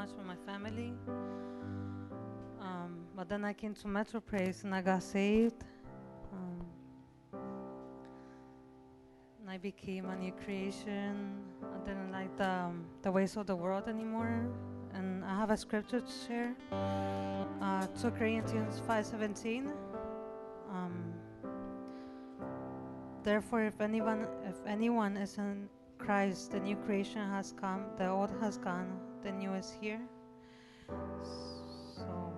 much with my family. Um, but then I came to Metro Praise and I got saved. Um, and I became a new creation. I didn't like the, um, the ways of the world anymore. And I have a scripture to share. Uh, 2 Corinthians 5.17. Um, Therefore, if anyone, if anyone is in Christ, the new creation has come, the old has gone, the new is here. So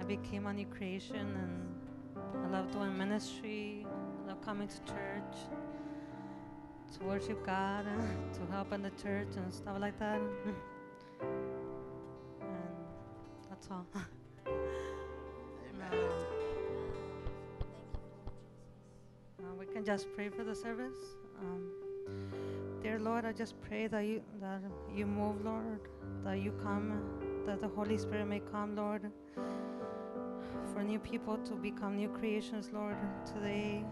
I became a new creation and I love doing ministry, I love coming to church, to worship God, and to help in the church and stuff like that. and that's all. Amen. Uh, we can just pray for the service. Um, dear Lord, I just pray that you that you move, Lord, that you come, that the Holy Spirit may come, Lord, for new people to become new creations, Lord, today.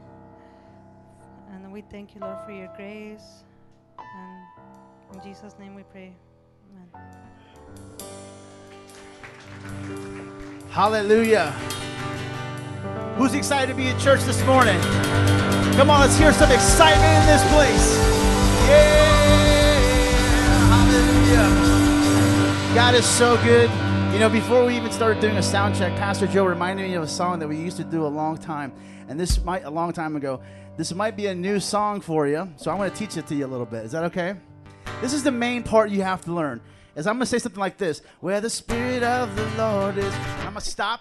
And we thank you, Lord, for your grace. And in Jesus' name we pray. Amen. Hallelujah. Who's excited to be at church this morning? Come on, let's hear some excitement in this place. Yeah. Hallelujah. God is so good. You know, before we even started doing a sound check, Pastor Joe reminded me of a song that we used to do a long time. And this might, a long time ago, this might be a new song for you. So I'm going to teach it to you a little bit. Is that okay? This is the main part you have to learn. Is I'm going to say something like this Where the Spirit of the Lord is. I'm going to stop.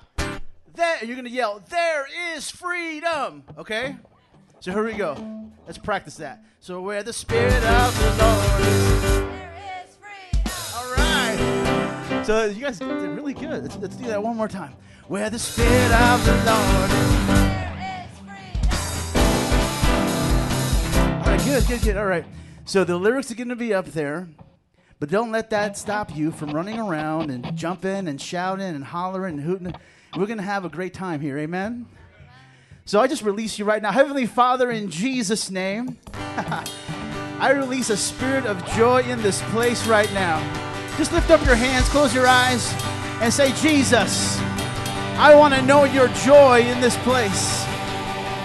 There, you're going to yell, There is freedom. Okay? So here we go. Let's practice that. So where the Spirit of the Lord is. All right. So you guys did really good. Let's, let's do that one more time. Where the Spirit of the Lord is. All right, good, good, good. All right. So the lyrics are going to be up there, but don't let that stop you from running around and jumping and shouting and hollering and hooting. We're going to have a great time here. Amen. So I just release you right now. Heavenly Father, in Jesus' name, I release a spirit of joy in this place right now. Just lift up your hands, close your eyes, and say, Jesus, I want to know your joy in this place.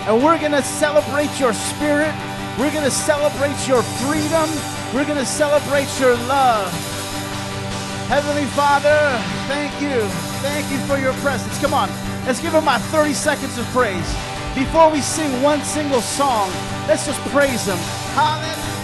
And we're going to celebrate your spirit. We're going to celebrate your freedom. We're going to celebrate your love. Heavenly Father, thank you. Thank you for your presence. Come on, let's give him my 30 seconds of praise. Before we sing one single song, let's just praise him. Hallelujah.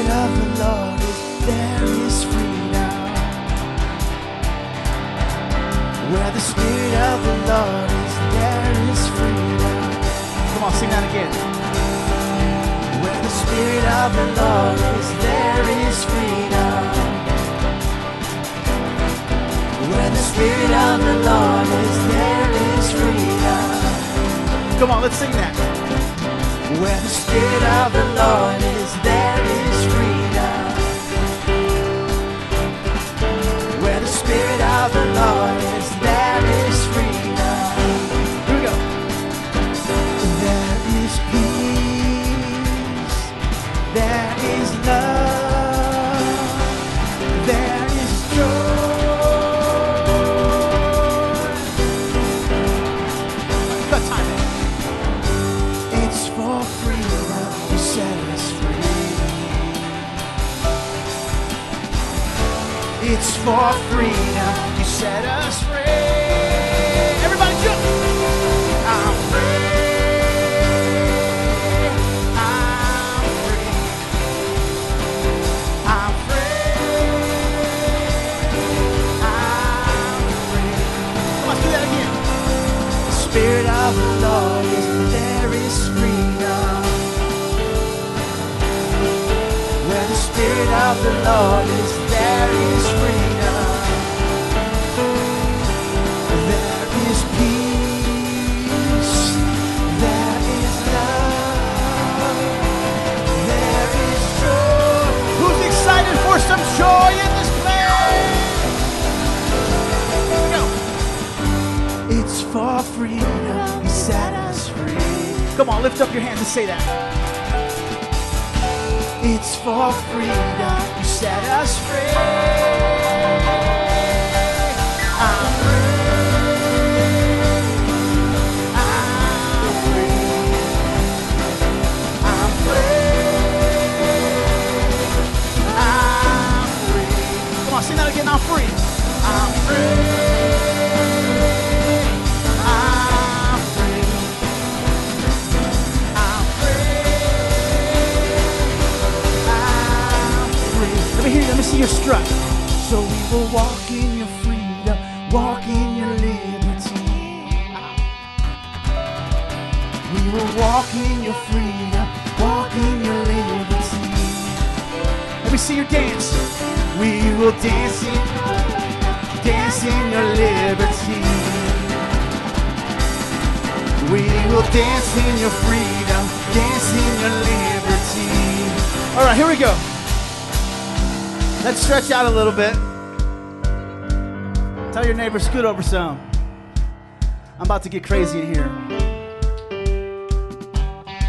Spirit of the Lord is, there is freedom. Where the Spirit of the Lord is, there is freedom. Come on, sing that again. Where the Spirit of the Lord is, there is freedom. Where the Spirit of the Lord is, there is freedom. Come on, let's sing that. Where the Spirit of the Lord is, for freedom. You set us free. Everybody jump. I'm free. I'm free. I'm free. I'm free. Come on, do that again. The Spirit of the Lord is there is freedom. Where the Spirit of the Lord Come on, lift up your hands and say that. It's for freedom. You set us free. I'm free. I'm free. I'm free. Come on, sing that again. I'm free. I'm free. Let me hear you. Let me see your strut. So we will walk in your freedom, walk in your liberty. We will walk in your freedom, walk in your liberty. Let me see your dance. We will dance in, dance in your liberty. We will dance in your freedom, dance in your liberty. All right, here we go. Let's stretch out a little bit. Tell your neighbor, scoot over some. I'm about to get crazy in here.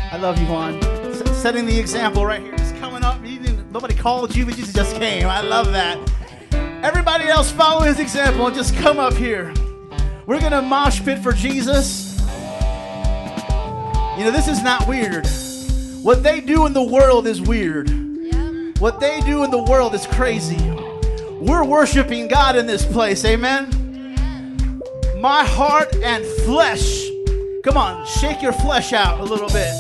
I love you, Juan. S- setting the example right here. Just coming up. Nobody called you, but you just came. I love that. Everybody else follow his example and just come up here. We're going to mosh pit for Jesus. You know, this is not weird. What they do in the world is weird. What they do in the world is crazy. We're worshiping God in this place. Amen. My heart and flesh. Come on, shake your flesh out a little bit.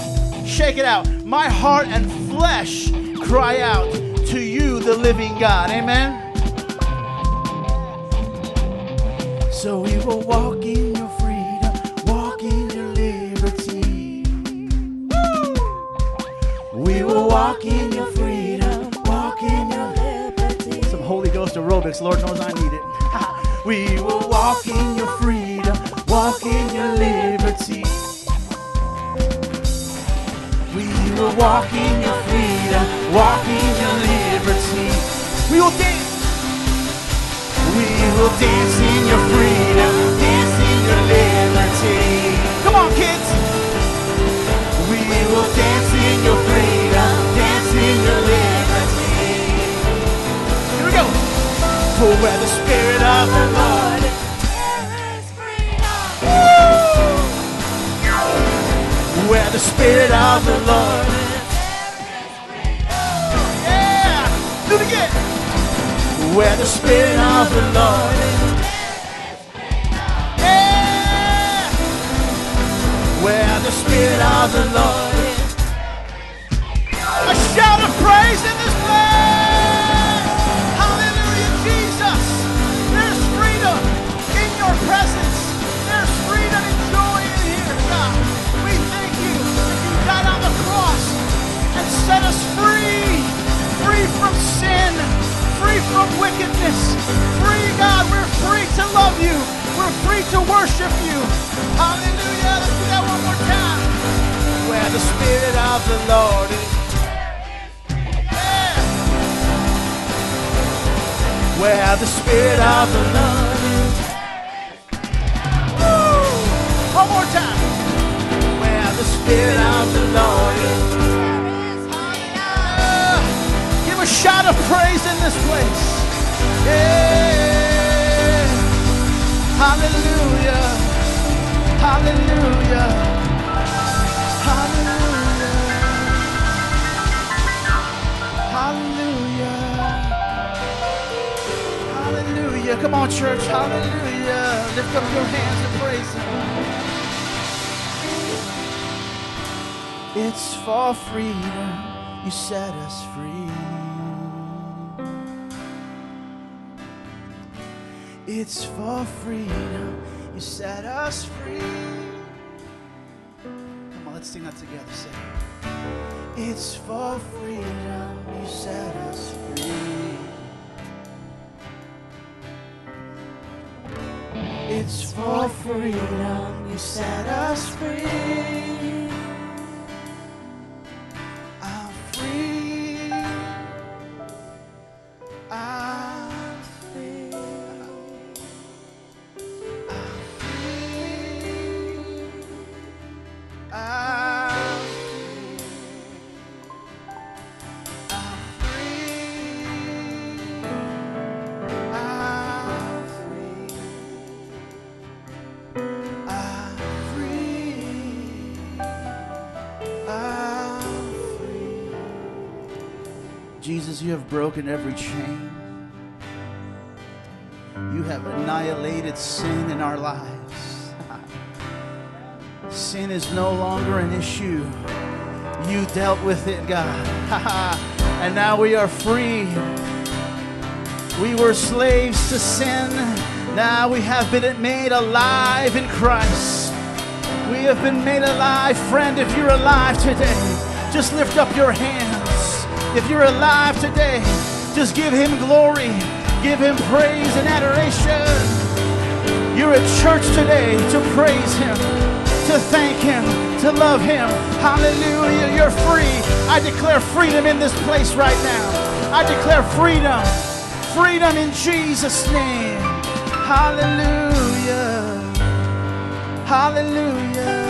Shake it out. My heart and flesh cry out to you, the living God. Amen. So we will walk aerobics, Lord knows I need it. we will walk in your freedom, walk in your liberty. We will walk in your freedom, walk in your liberty. We will dance. We will dance in your freedom, dance in your liberty. Come on, kids. We will dance in your freedom, For where the Spirit of the Lord is, Woo! Where the Spirit of the Lord is. Yeah! Do it again. Where the Spirit of the Lord is. Yeah! Where the Spirit of the Lord is. From sin, free from wickedness, free, God. We're free to love you. We're free to worship you. Hallelujah. Let's do that one more time. Where the Spirit of the Lord is. Where the Spirit of the Lord is. Woo. One more time. Where the Spirit of the Lord shout of praise in this place. Yeah. Hallelujah. Hallelujah. Hallelujah. Hallelujah. Hallelujah. Come on, church. Hallelujah. Lift up your hands and praise Him. It's for freedom. You set us free. It's for freedom. You set us free. Come on, let's sing that together. Say, It's for freedom. You set us free. It's for freedom. You set us free. You have broken every chain. You have annihilated sin in our lives. sin is no longer an issue. You dealt with it, God. and now we are free. We were slaves to sin. Now we have been made alive in Christ. We have been made alive, friend. If you're alive today, just lift up your hands. If you're alive today, just give him glory, give him praise and adoration. You're at church today to praise him, to thank him, to love him. Hallelujah. You're free. I declare freedom in this place right now. I declare freedom. Freedom in Jesus' name. Hallelujah. Hallelujah.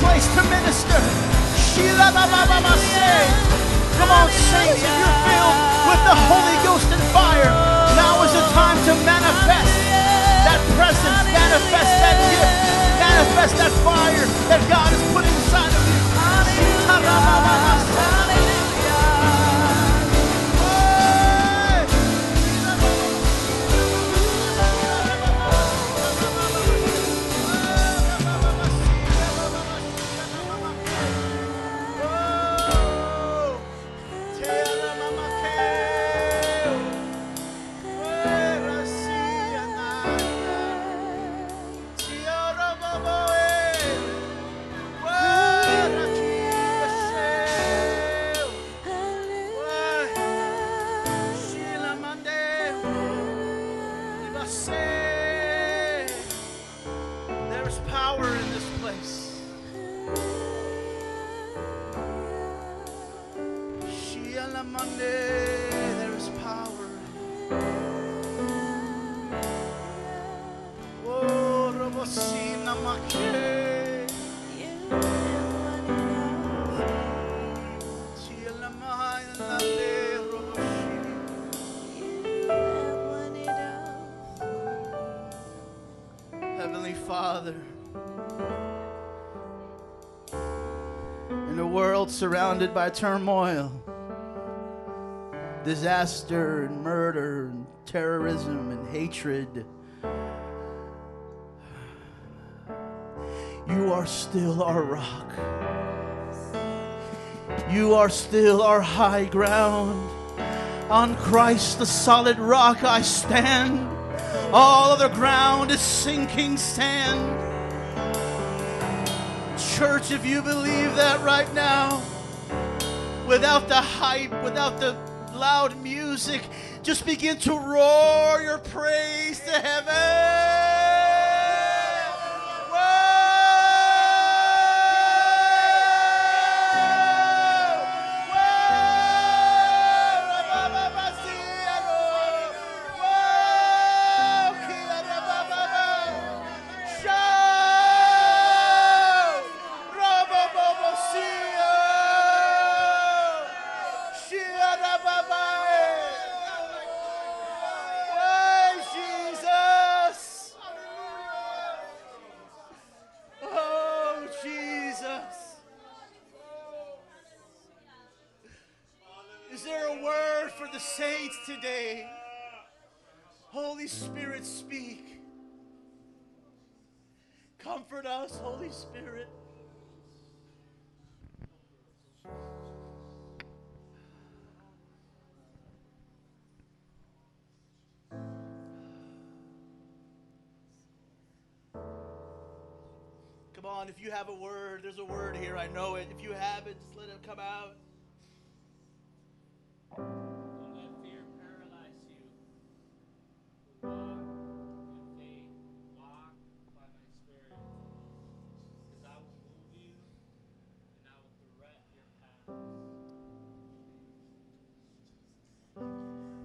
Place to minister. Come on, saints, if you're filled with the Holy Ghost and fire, now is the time to manifest that presence, manifest that gift, manifest that fire that God has put inside of you. Surrounded by turmoil, disaster, and murder, and terrorism, and hatred, you are still our rock. You are still our high ground. On Christ, the solid rock, I stand. All other ground is sinking sand. Church, if you believe that right now, without the hype, without the loud music, just begin to roar your praise to heaven. Spirit, speak. Comfort us, Holy Spirit. Come on, if you have a word, there's a word here. I know it. If you have it, just let it come out.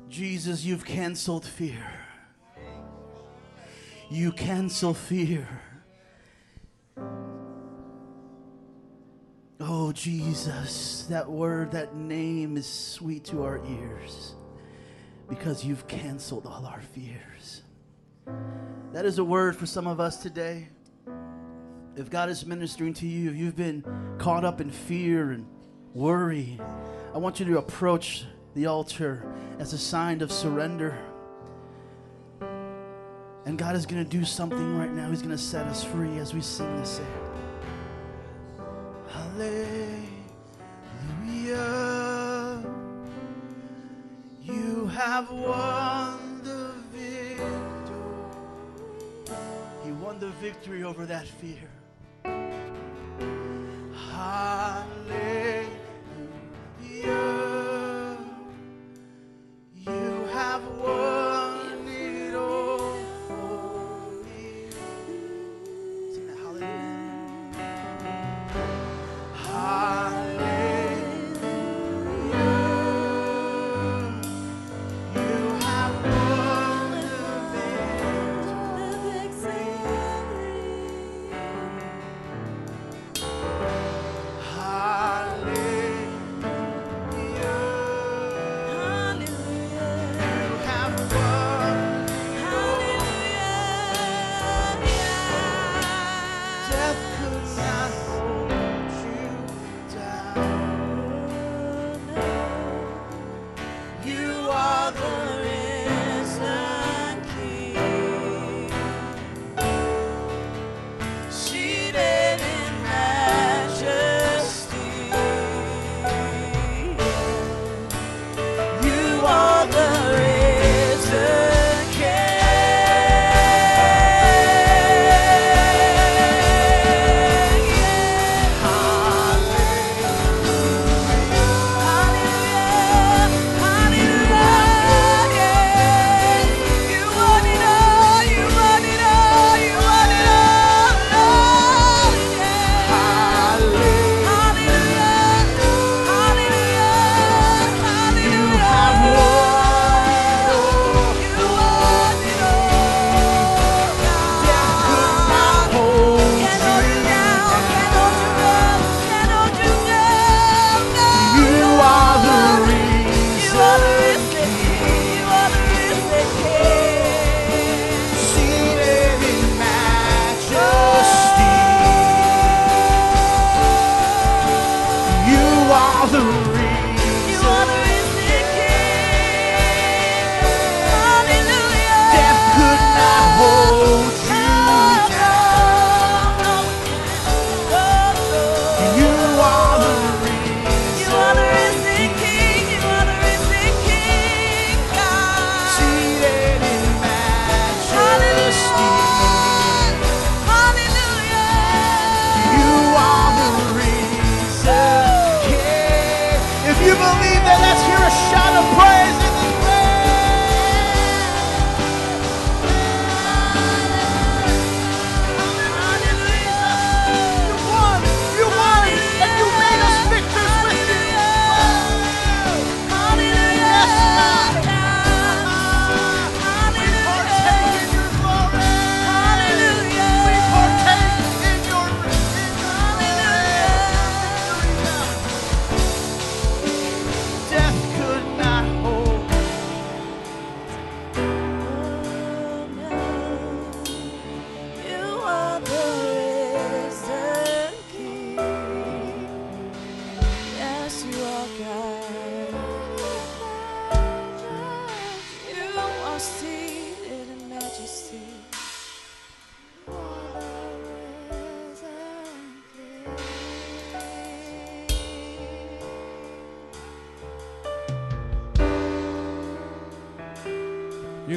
Jesus, you've canceled fear. You cancel fear. Oh, Jesus, that word, that name is sweet to our ears because you've canceled all our fears. That is a word for some of us today. If God is ministering to you, if you've been caught up in fear and worry, I want you to approach the altar as a sign of surrender. And God is going to do something right now. He's going to set us free as we sing this. Hallelujah. You have won the victory. He won the victory over that fear.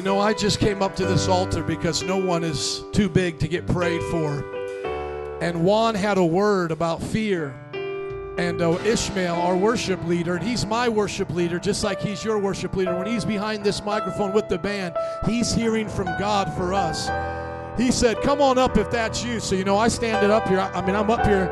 You know, I just came up to this altar because no one is too big to get prayed for. And Juan had a word about fear. And uh, Ishmael, our worship leader, and he's my worship leader, just like he's your worship leader. When he's behind this microphone with the band, he's hearing from God for us. He said, Come on up if that's you. So, you know, I stand it up here. I, I mean, I'm up here,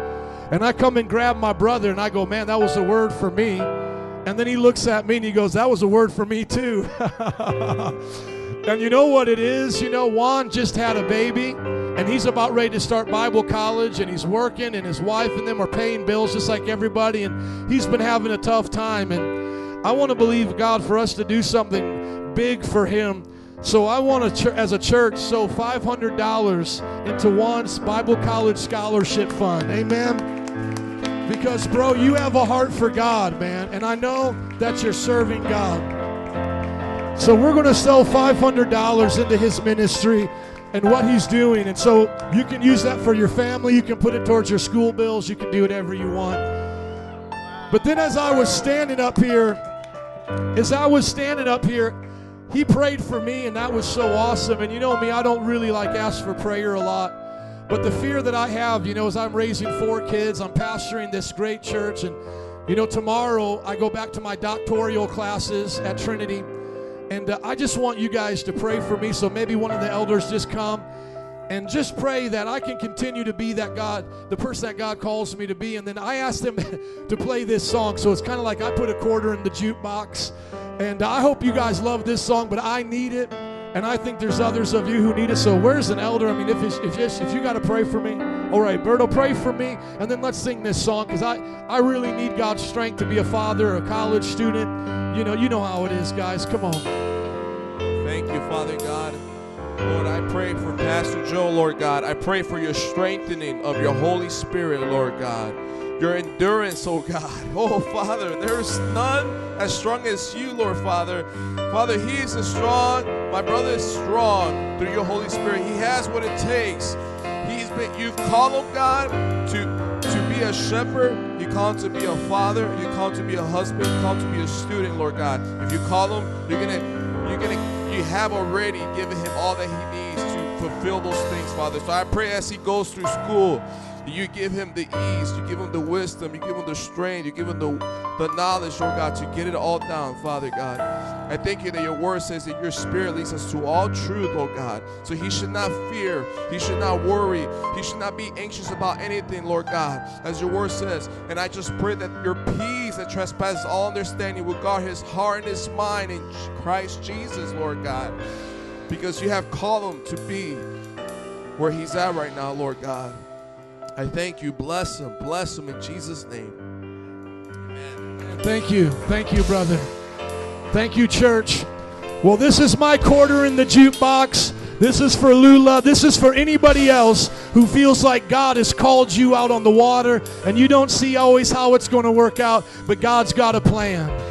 and I come and grab my brother, and I go, Man, that was a word for me. And then he looks at me and he goes, That was a word for me too. and you know what it is? You know, Juan just had a baby and he's about ready to start Bible college and he's working and his wife and them are paying bills just like everybody. And he's been having a tough time. And I want to believe God for us to do something big for him. So I want to, as a church, sow $500 into Juan's Bible College Scholarship Fund. Amen. Because, bro, you have a heart for God, man. And I know that you're serving God. So we're going to sell $500 into his ministry and what he's doing. And so you can use that for your family. You can put it towards your school bills. You can do whatever you want. But then as I was standing up here, as I was standing up here, he prayed for me, and that was so awesome. And you know me, I don't really like ask for prayer a lot. But the fear that I have, you know, as I'm raising four kids, I'm pastoring this great church, and you know, tomorrow I go back to my doctoral classes at Trinity, and uh, I just want you guys to pray for me. So maybe one of the elders just come and just pray that I can continue to be that God, the person that God calls me to be. And then I asked them to play this song, so it's kind of like I put a quarter in the jukebox, and I hope you guys love this song, but I need it. And I think there's others of you who need it. So where's an elder? I mean, if if if you got to pray for me, all right, Berto, pray for me, and then let's sing this song because I I really need God's strength to be a father, a college student. You know, you know how it is, guys. Come on. Thank you, Father God. Lord, I pray for Pastor Joe, Lord God. I pray for your strengthening of your Holy Spirit, Lord God. Your endurance, oh God. Oh, Father, there is none as strong as you, Lord Father. Father, He is strong. My brother is strong through your Holy Spirit. He has what it takes. He's been you've called him, God, to to be a shepherd. You call him to be a father. You call him to be a husband. You call him to be a student, Lord God. If you call him, you're gonna you're gonna you have already given him all that he needs to fulfill those things, Father. So I pray as he goes through school, you give him the ease, you give him the wisdom, you give him the strength, you give him the, the knowledge, Lord God, to get it all down, Father God. I thank you that your word says that your spirit leads us to all truth, Lord God. So he should not fear, he should not worry, he should not be anxious about anything, Lord God, as your word says. And I just pray that your peace that trespasses all understanding will guard his heart and his mind in Christ Jesus, Lord God. Because you have called him to be where he's at right now, Lord God. I thank you. Bless him. Bless him in Jesus' name. Amen. Thank you. Thank you, brother. Thank you, church. Well, this is my quarter in the jukebox. This is for Lula. This is for anybody else who feels like God has called you out on the water and you don't see always how it's going to work out, but God's got a plan.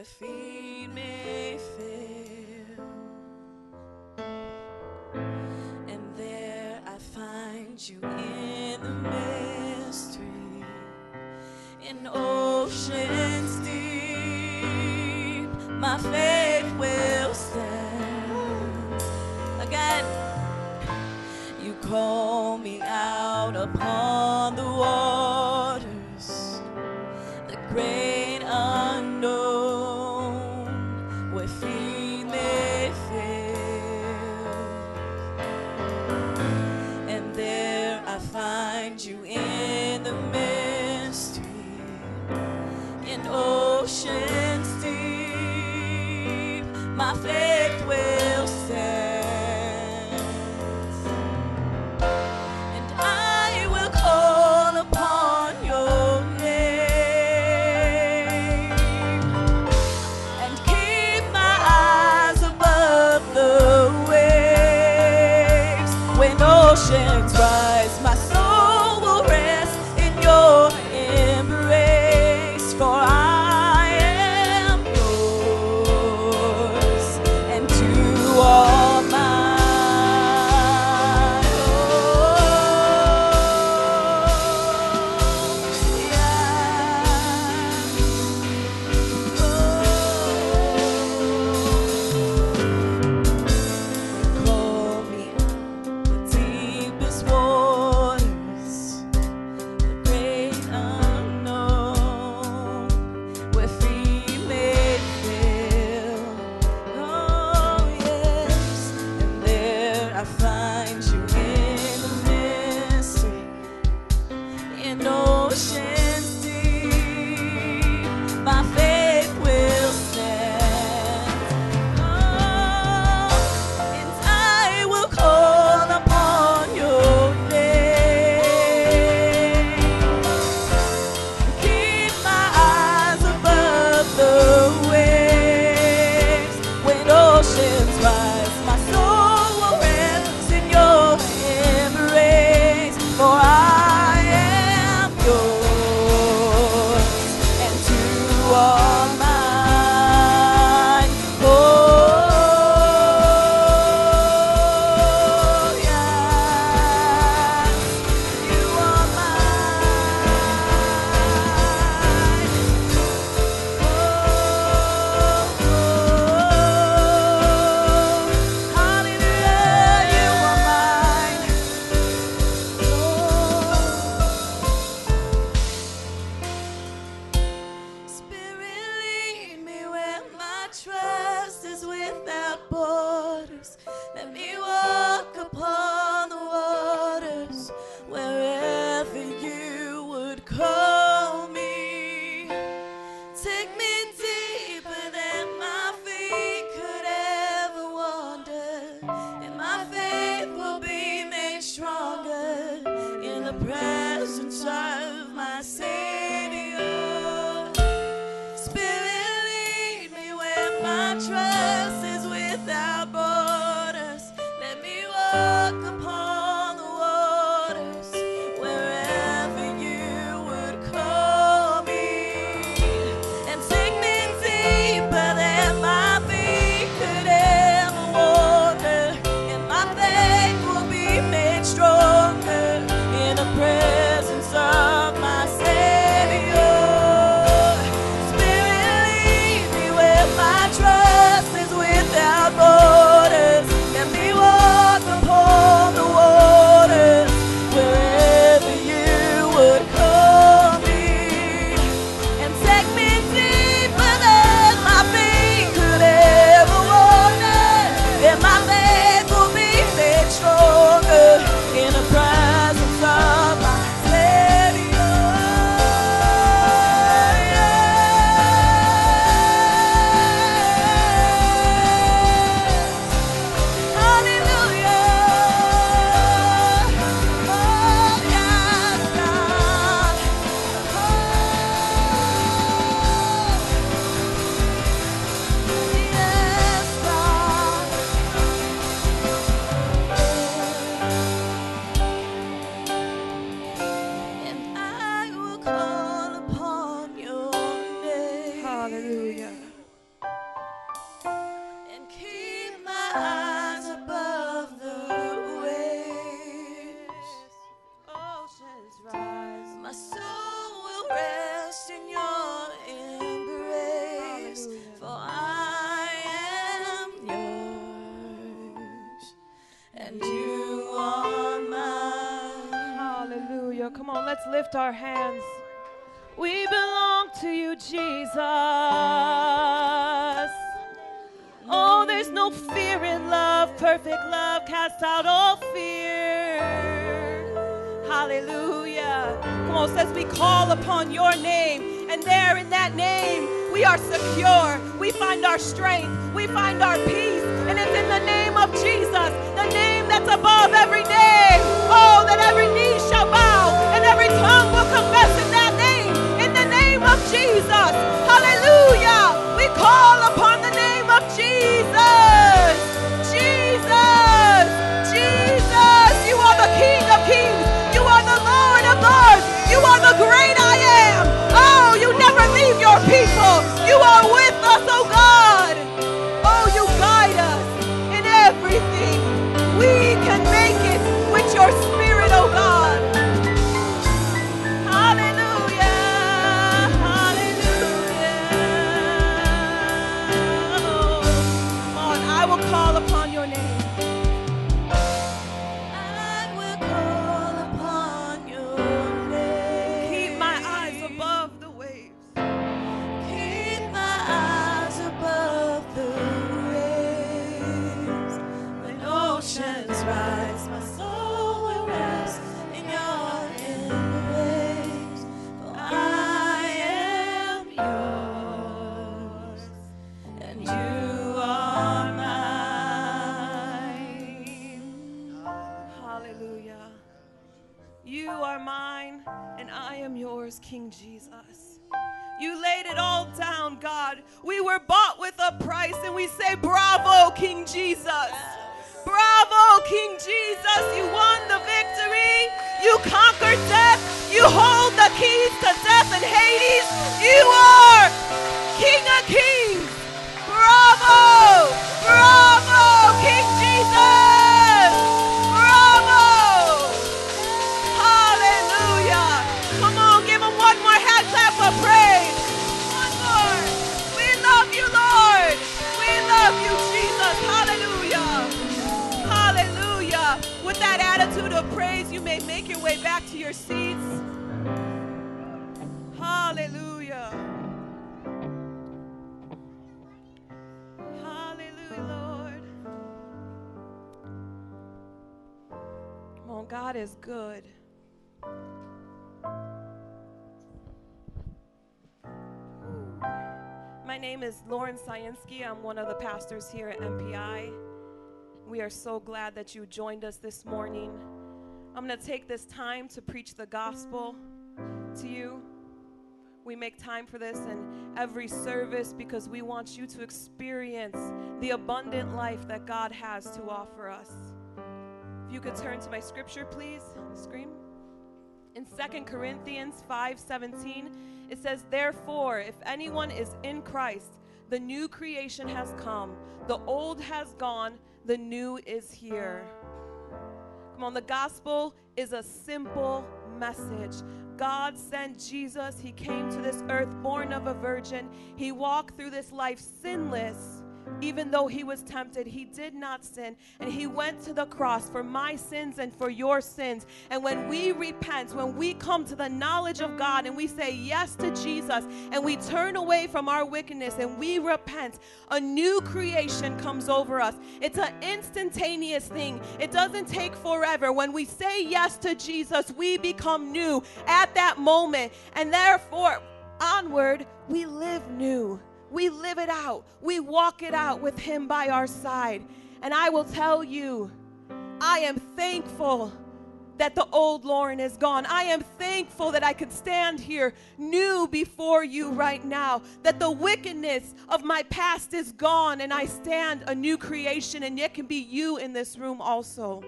Where feet may fail. And there I find you in the mystery, in oceans deep. My faith will stand again. You call me out upon the waters, the great unknown, in walk upon of praise, you may make your way back to your seats. Hallelujah. Hallelujah, Lord. Come on, God is good. My name is Lauren Scienski. I'm one of the pastors here at MPI. We are so glad that you joined us this morning. I'm going to take this time to preach the gospel to you. We make time for this in every service because we want you to experience the abundant life that God has to offer us. If you could turn to my scripture, please, screen. In 2 Corinthians 5:17, it says, "Therefore, if anyone is in Christ, the new creation has come. The old has gone, the new is here." Come on, the gospel is a simple message. God sent Jesus. He came to this earth born of a virgin. He walked through this life sinless. Even though he was tempted, he did not sin. And he went to the cross for my sins and for your sins. And when we repent, when we come to the knowledge of God and we say yes to Jesus and we turn away from our wickedness and we repent, a new creation comes over us. It's an instantaneous thing, it doesn't take forever. When we say yes to Jesus, we become new at that moment. And therefore, onward, we live new. We live it out. We walk it out with Him by our side. And I will tell you, I am thankful that the old Lauren is gone. I am thankful that I could stand here new before you right now, that the wickedness of my past is gone and I stand a new creation, and it can be you in this room also.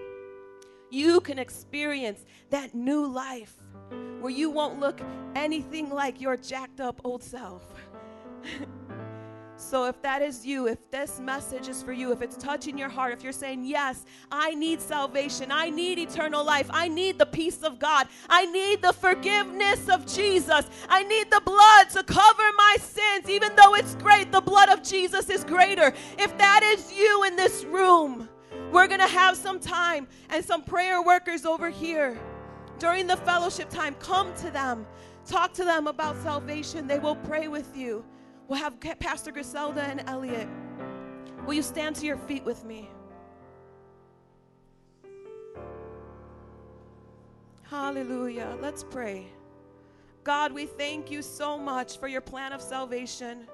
You can experience that new life where you won't look anything like your jacked up old self. So, if that is you, if this message is for you, if it's touching your heart, if you're saying, Yes, I need salvation, I need eternal life, I need the peace of God, I need the forgiveness of Jesus, I need the blood to cover my sins, even though it's great, the blood of Jesus is greater. If that is you in this room, we're going to have some time and some prayer workers over here. During the fellowship time. Come to them, talk to them about salvation, they will pray with you. We'll have Pastor Griselda and Elliot. Will you stand to your feet with me? Hallelujah. Let's pray. God, we thank you so much for your plan of salvation.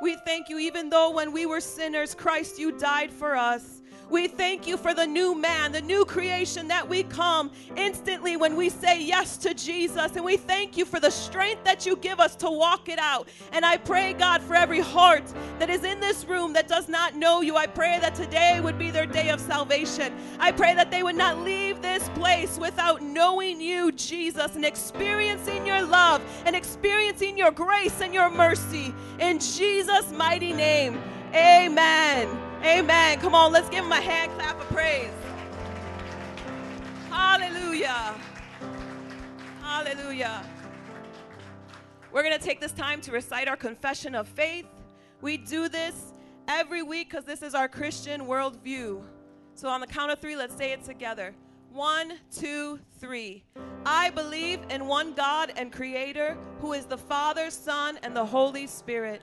We thank you, even though when we were sinners, Christ, you died for us. We thank you for the new man, the new creation that we come instantly when we say yes to Jesus. And we thank you for the strength that you give us to walk it out. And I pray, God, for every heart that is in this room that does not know you, I pray that today would be their day of salvation. I pray that they would not leave this place without knowing you, Jesus, and experiencing your love and experiencing your grace and your mercy. In Jesus' mighty name, amen. Amen. Come on, let's give him a hand clap of praise. Hallelujah. Hallelujah. We're going to take this time to recite our confession of faith. We do this every week because this is our Christian worldview. So, on the count of three, let's say it together. One, two, three. I believe in one God and Creator who is the Father, Son, and the Holy Spirit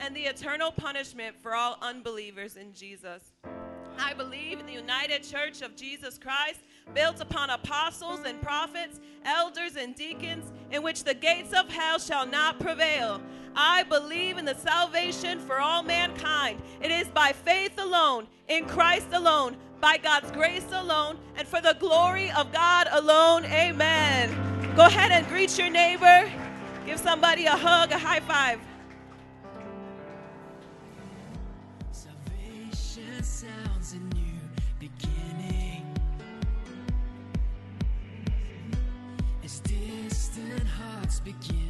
and the eternal punishment for all unbelievers in Jesus. I believe in the United Church of Jesus Christ, built upon apostles and prophets, elders and deacons, in which the gates of hell shall not prevail. I believe in the salvation for all mankind. It is by faith alone, in Christ alone, by God's grace alone, and for the glory of God alone. Amen. Go ahead and greet your neighbor. Give somebody a hug, a high five. Begin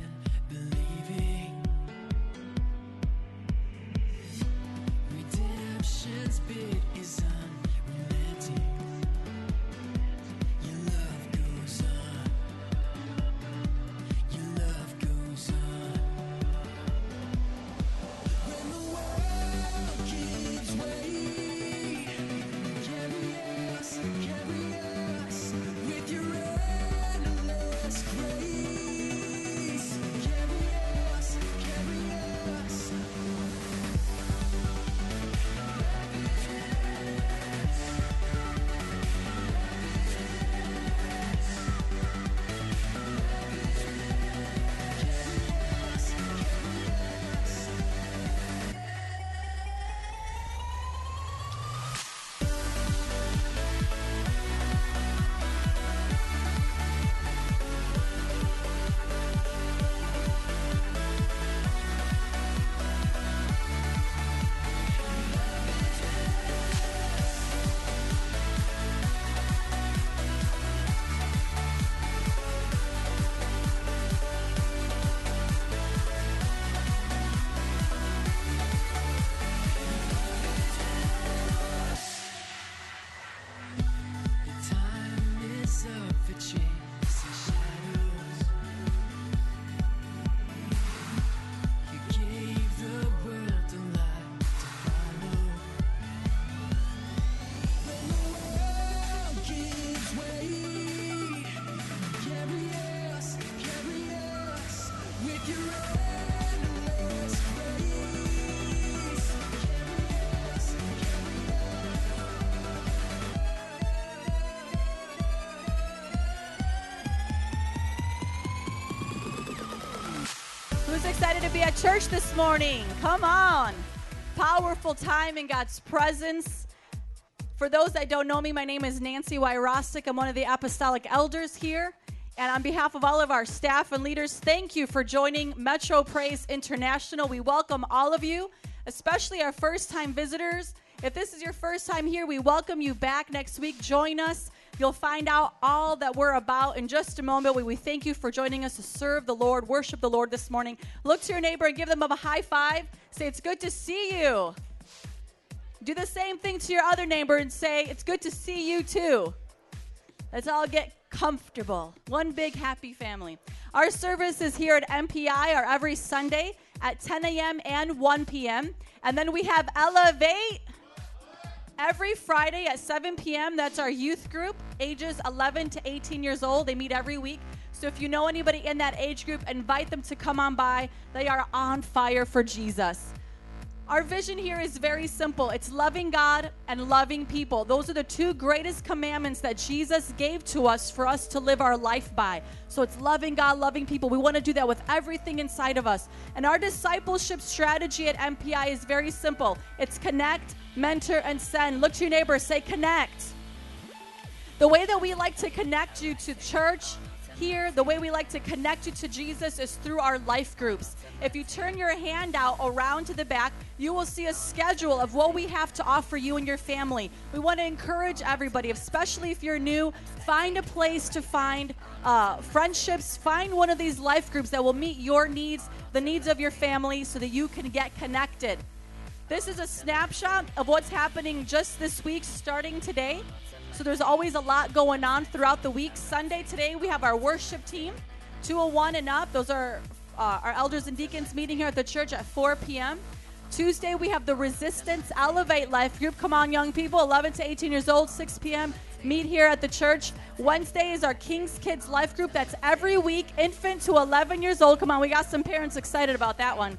morning? Come on. Powerful time in God's presence. For those that don't know me, my name is Nancy Wyrostick. I'm one of the apostolic elders here. And on behalf of all of our staff and leaders, thank you for joining Metro Praise International. We welcome all of you, especially our first time visitors. If this is your first time here, we welcome you back next week. Join us. You'll find out all that we're about in just a moment. We, we thank you for joining us to serve the Lord, worship the Lord this morning. Look to your neighbor and give them a high five. Say, It's good to see you. Do the same thing to your other neighbor and say, It's good to see you too. Let's all get comfortable. One big happy family. Our service is here at MPI are every Sunday at 10 a.m. and 1 p.m. And then we have Elevate every Friday at 7 p.m. That's our youth group, ages 11 to 18 years old. They meet every week. So if you know anybody in that age group, invite them to come on by. They are on fire for Jesus. Our vision here is very simple it's loving God and loving people. Those are the two greatest commandments that Jesus gave to us for us to live our life by. So it's loving God, loving people. We want to do that with everything inside of us. And our discipleship strategy at MPI is very simple it's connect, mentor, and send. Look to your neighbor, say connect. The way that we like to connect you to church here, the way we like to connect you to Jesus is through our life groups. If you turn your hand handout around to the back, you will see a schedule of what we have to offer you and your family. We want to encourage everybody, especially if you're new, find a place to find uh, friendships, find one of these life groups that will meet your needs, the needs of your family, so that you can get connected. This is a snapshot of what's happening just this week, starting today. So there's always a lot going on throughout the week. Sunday today we have our worship team, 201 and up. Those are uh, our elders and deacons meeting here at the church at 4 p.m. Tuesday, we have the Resistance Elevate Life Group. Come on, young people, 11 to 18 years old, 6 p.m. Meet here at the church. Wednesday is our King's Kids Life Group. That's every week, infant to 11 years old. Come on, we got some parents excited about that one.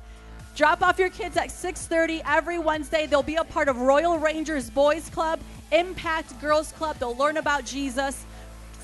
Drop off your kids at 6:30 every Wednesday. They'll be a part of Royal Rangers Boys Club, Impact Girls Club. They'll learn about Jesus.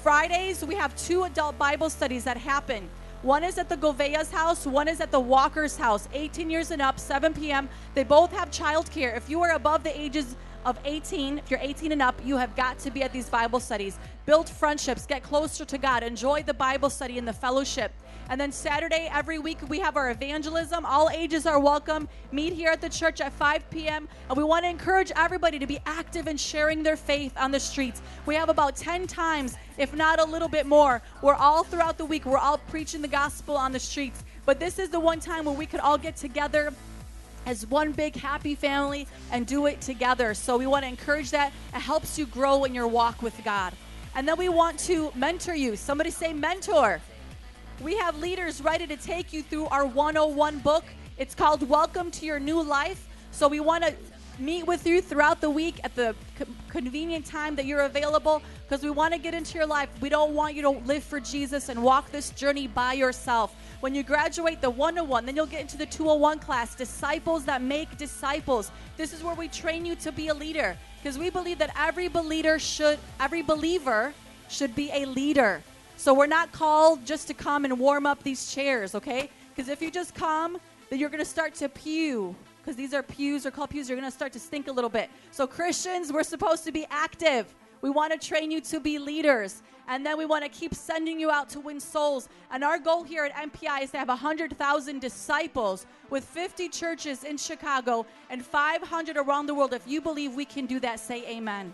Fridays, we have two adult Bible studies that happen. One is at the Govea's house, one is at the Walker's house, 18 years and up, 7 p.m. They both have childcare. If you are above the ages of 18, if you're 18 and up, you have got to be at these Bible studies. Build friendships, get closer to God, enjoy the Bible study and the fellowship. And then Saturday, every week, we have our evangelism. All ages are welcome. Meet here at the church at 5 p.m. And we want to encourage everybody to be active in sharing their faith on the streets. We have about 10 times, if not a little bit more. We're all throughout the week, we're all preaching the gospel on the streets. But this is the one time where we could all get together as one big happy family and do it together. So we want to encourage that. It helps you grow in your walk with God. And then we want to mentor you. Somebody say mentor. We have leaders ready to take you through our 101 book. It's called Welcome to Your New Life. So we want to meet with you throughout the week at the co- convenient time that you're available because we want to get into your life. We don't want you to live for Jesus and walk this journey by yourself. When you graduate the 101, then you'll get into the 201 class, Disciples That Make Disciples. This is where we train you to be a leader because we believe that every believer should every believer should be a leader. So we're not called just to come and warm up these chairs, okay? Because if you just come, then you're going to start to pew. Because these are pews, or called pews, you're going to start to stink a little bit. So, Christians, we're supposed to be active. We want to train you to be leaders. And then we want to keep sending you out to win souls. And our goal here at MPI is to have 100,000 disciples with 50 churches in Chicago and 500 around the world. If you believe we can do that, say amen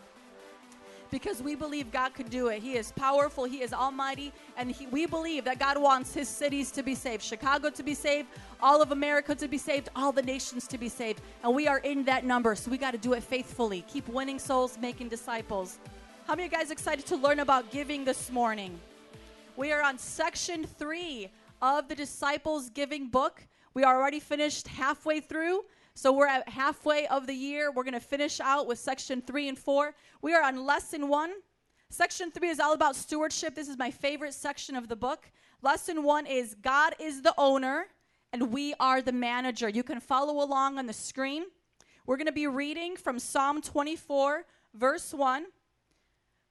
because we believe God could do it. He is powerful, He is almighty, and he, we believe that God wants His cities to be saved Chicago to be saved, all of America to be saved, all the nations to be saved. And we are in that number, so we got to do it faithfully. Keep winning souls, making disciples. How many of you guys excited to learn about giving this morning? We are on section three of the Disciples Giving book. We are already finished halfway through. So we're at halfway of the year. We're going to finish out with section three and four. We are on lesson one. Section three is all about stewardship. This is my favorite section of the book. Lesson one is God is the owner and we are the manager. You can follow along on the screen. We're going to be reading from Psalm 24, verse 1.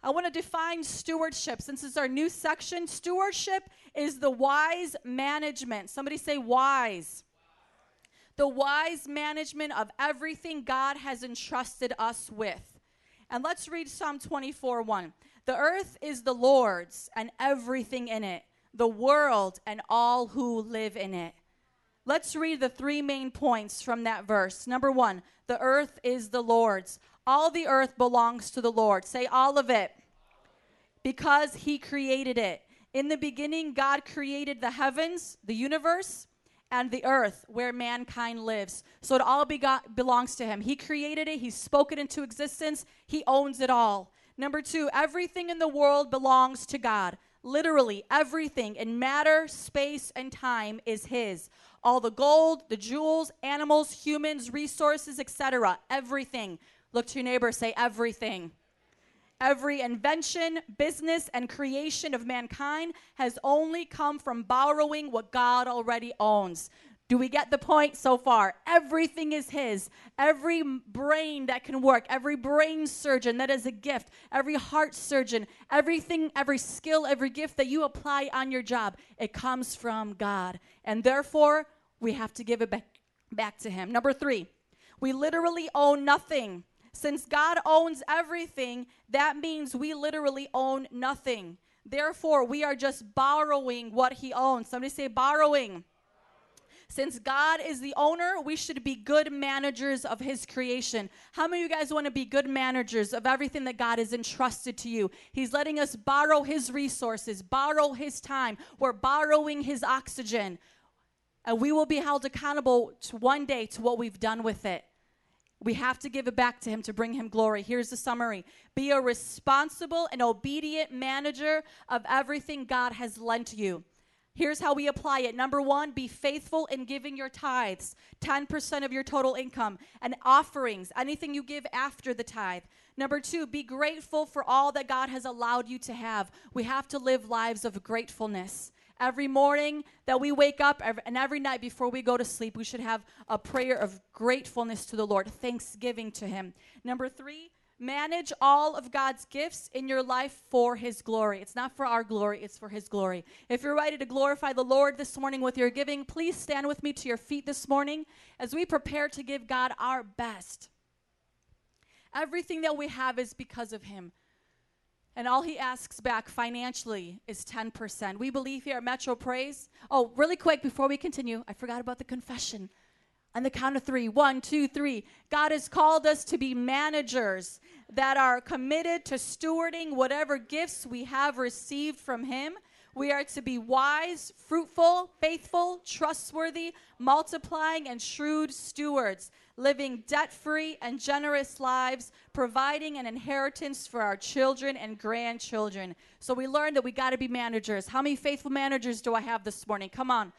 I want to define stewardship since it's our new section. Stewardship is the wise management. Somebody say wise the wise management of everything God has entrusted us with. And let's read Psalm 24 1. The earth is the Lord's and everything in it, the world and all who live in it. Let's read the three main points from that verse. Number one, the earth is the Lord's. All the earth belongs to the Lord. Say all of it. Because he created it. In the beginning, God created the heavens, the universe, and the earth where mankind lives. So it all begot, belongs to him. He created it, he spoke it into existence, he owns it all. Number two, everything in the world belongs to God. Literally, everything in matter, space, and time is his. All the gold, the jewels, animals, humans, resources, etc. Everything. Look to your neighbor, say everything. Every invention, business, and creation of mankind has only come from borrowing what God already owns. Do we get the point so far? Everything is His. Every brain that can work, every brain surgeon that is a gift, every heart surgeon, everything, every skill, every gift that you apply on your job, it comes from God. And therefore, we have to give it back, back to Him. Number three, we literally own nothing. Since God owns everything, that means we literally own nothing. Therefore, we are just borrowing what He owns. Somebody say borrowing. Since God is the owner, we should be good managers of His creation. How many of you guys want to be good managers of everything that God has entrusted to you? He's letting us borrow His resources, borrow His time. We're borrowing His oxygen. And we will be held accountable one day to what we've done with it. We have to give it back to him to bring him glory. Here's the summary Be a responsible and obedient manager of everything God has lent you. Here's how we apply it. Number one, be faithful in giving your tithes, 10% of your total income, and offerings, anything you give after the tithe. Number two, be grateful for all that God has allowed you to have. We have to live lives of gratefulness. Every morning that we wake up and every night before we go to sleep, we should have a prayer of gratefulness to the Lord, thanksgiving to Him. Number three, manage all of God's gifts in your life for His glory. It's not for our glory, it's for His glory. If you're ready to glorify the Lord this morning with your giving, please stand with me to your feet this morning as we prepare to give God our best. Everything that we have is because of Him. And all he asks back financially is 10%. We believe here at Metro Praise. Oh, really quick before we continue, I forgot about the confession. On the count of three one, two, three. God has called us to be managers that are committed to stewarding whatever gifts we have received from Him. We are to be wise, fruitful, faithful, trustworthy, multiplying, and shrewd stewards, living debt free and generous lives, providing an inheritance for our children and grandchildren. So we learned that we got to be managers. How many faithful managers do I have this morning? Come on.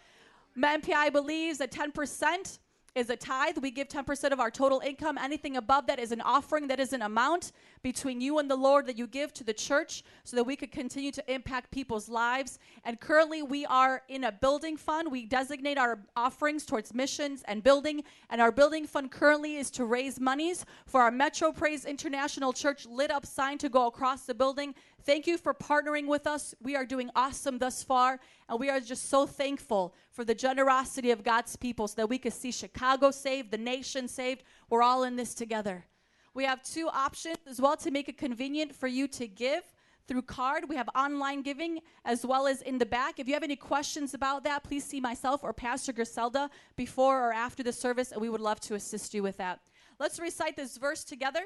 MPI believes that 10% is a tithe. We give 10% of our total income. Anything above that is an offering, that is an amount between you and the Lord that you give to the church so that we could continue to impact people's lives. And currently, we are in a building fund. We designate our offerings towards missions and building. And our building fund currently is to raise monies for our Metro Praise International Church lit up sign to go across the building. Thank you for partnering with us. We are doing awesome thus far, and we are just so thankful for the generosity of God's people so that we could see Chicago saved, the nation saved. We're all in this together. We have two options as well to make it convenient for you to give through card. We have online giving as well as in the back. If you have any questions about that, please see myself or Pastor Griselda before or after the service, and we would love to assist you with that. Let's recite this verse together.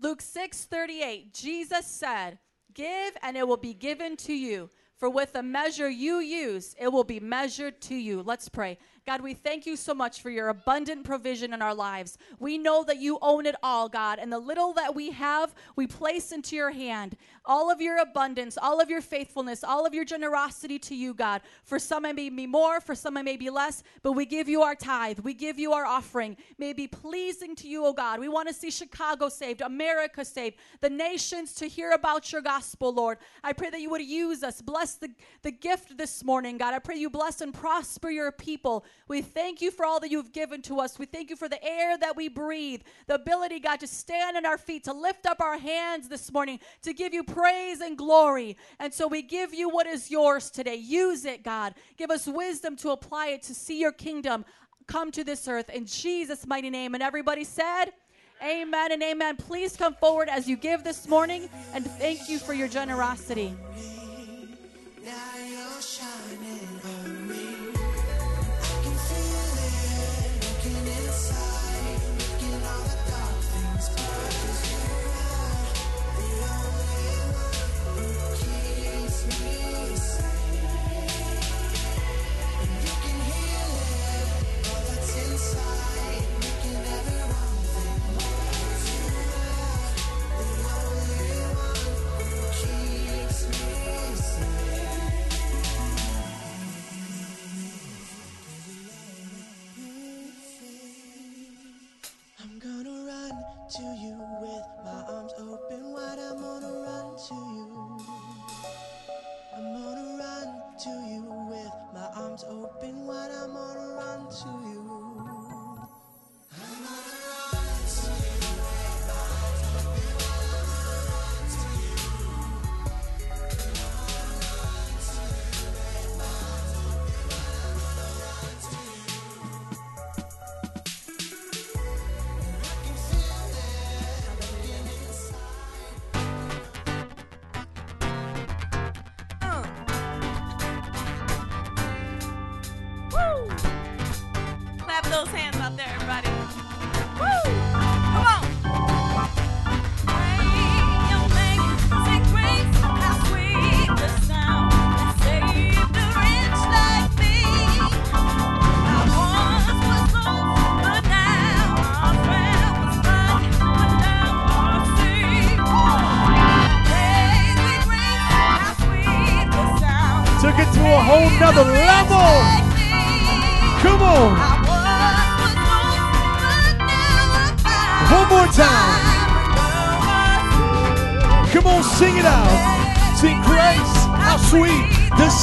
Luke 6 38, Jesus said, Give and it will be given to you. For with the measure you use, it will be measured to you. Let's pray. God, we thank you so much for your abundant provision in our lives. We know that you own it all, God, and the little that we have, we place into your hand. All of your abundance, all of your faithfulness, all of your generosity to you, God. For some it may be more, for some it may be less, but we give you our tithe. We give you our offering. May be pleasing to you, oh God. We want to see Chicago saved, America saved, the nations to hear about your gospel, Lord. I pray that you would use us. Bless the, the gift this morning, God. I pray you bless and prosper your people. We thank you for all that you've given to us. We thank you for the air that we breathe, the ability, God, to stand on our feet, to lift up our hands this morning, to give you praise and glory. And so we give you what is yours today. Use it, God. Give us wisdom to apply it to see your kingdom come to this earth in Jesus' mighty name. And everybody said, Amen and amen. Please come forward as you give this morning and thank you for your generosity.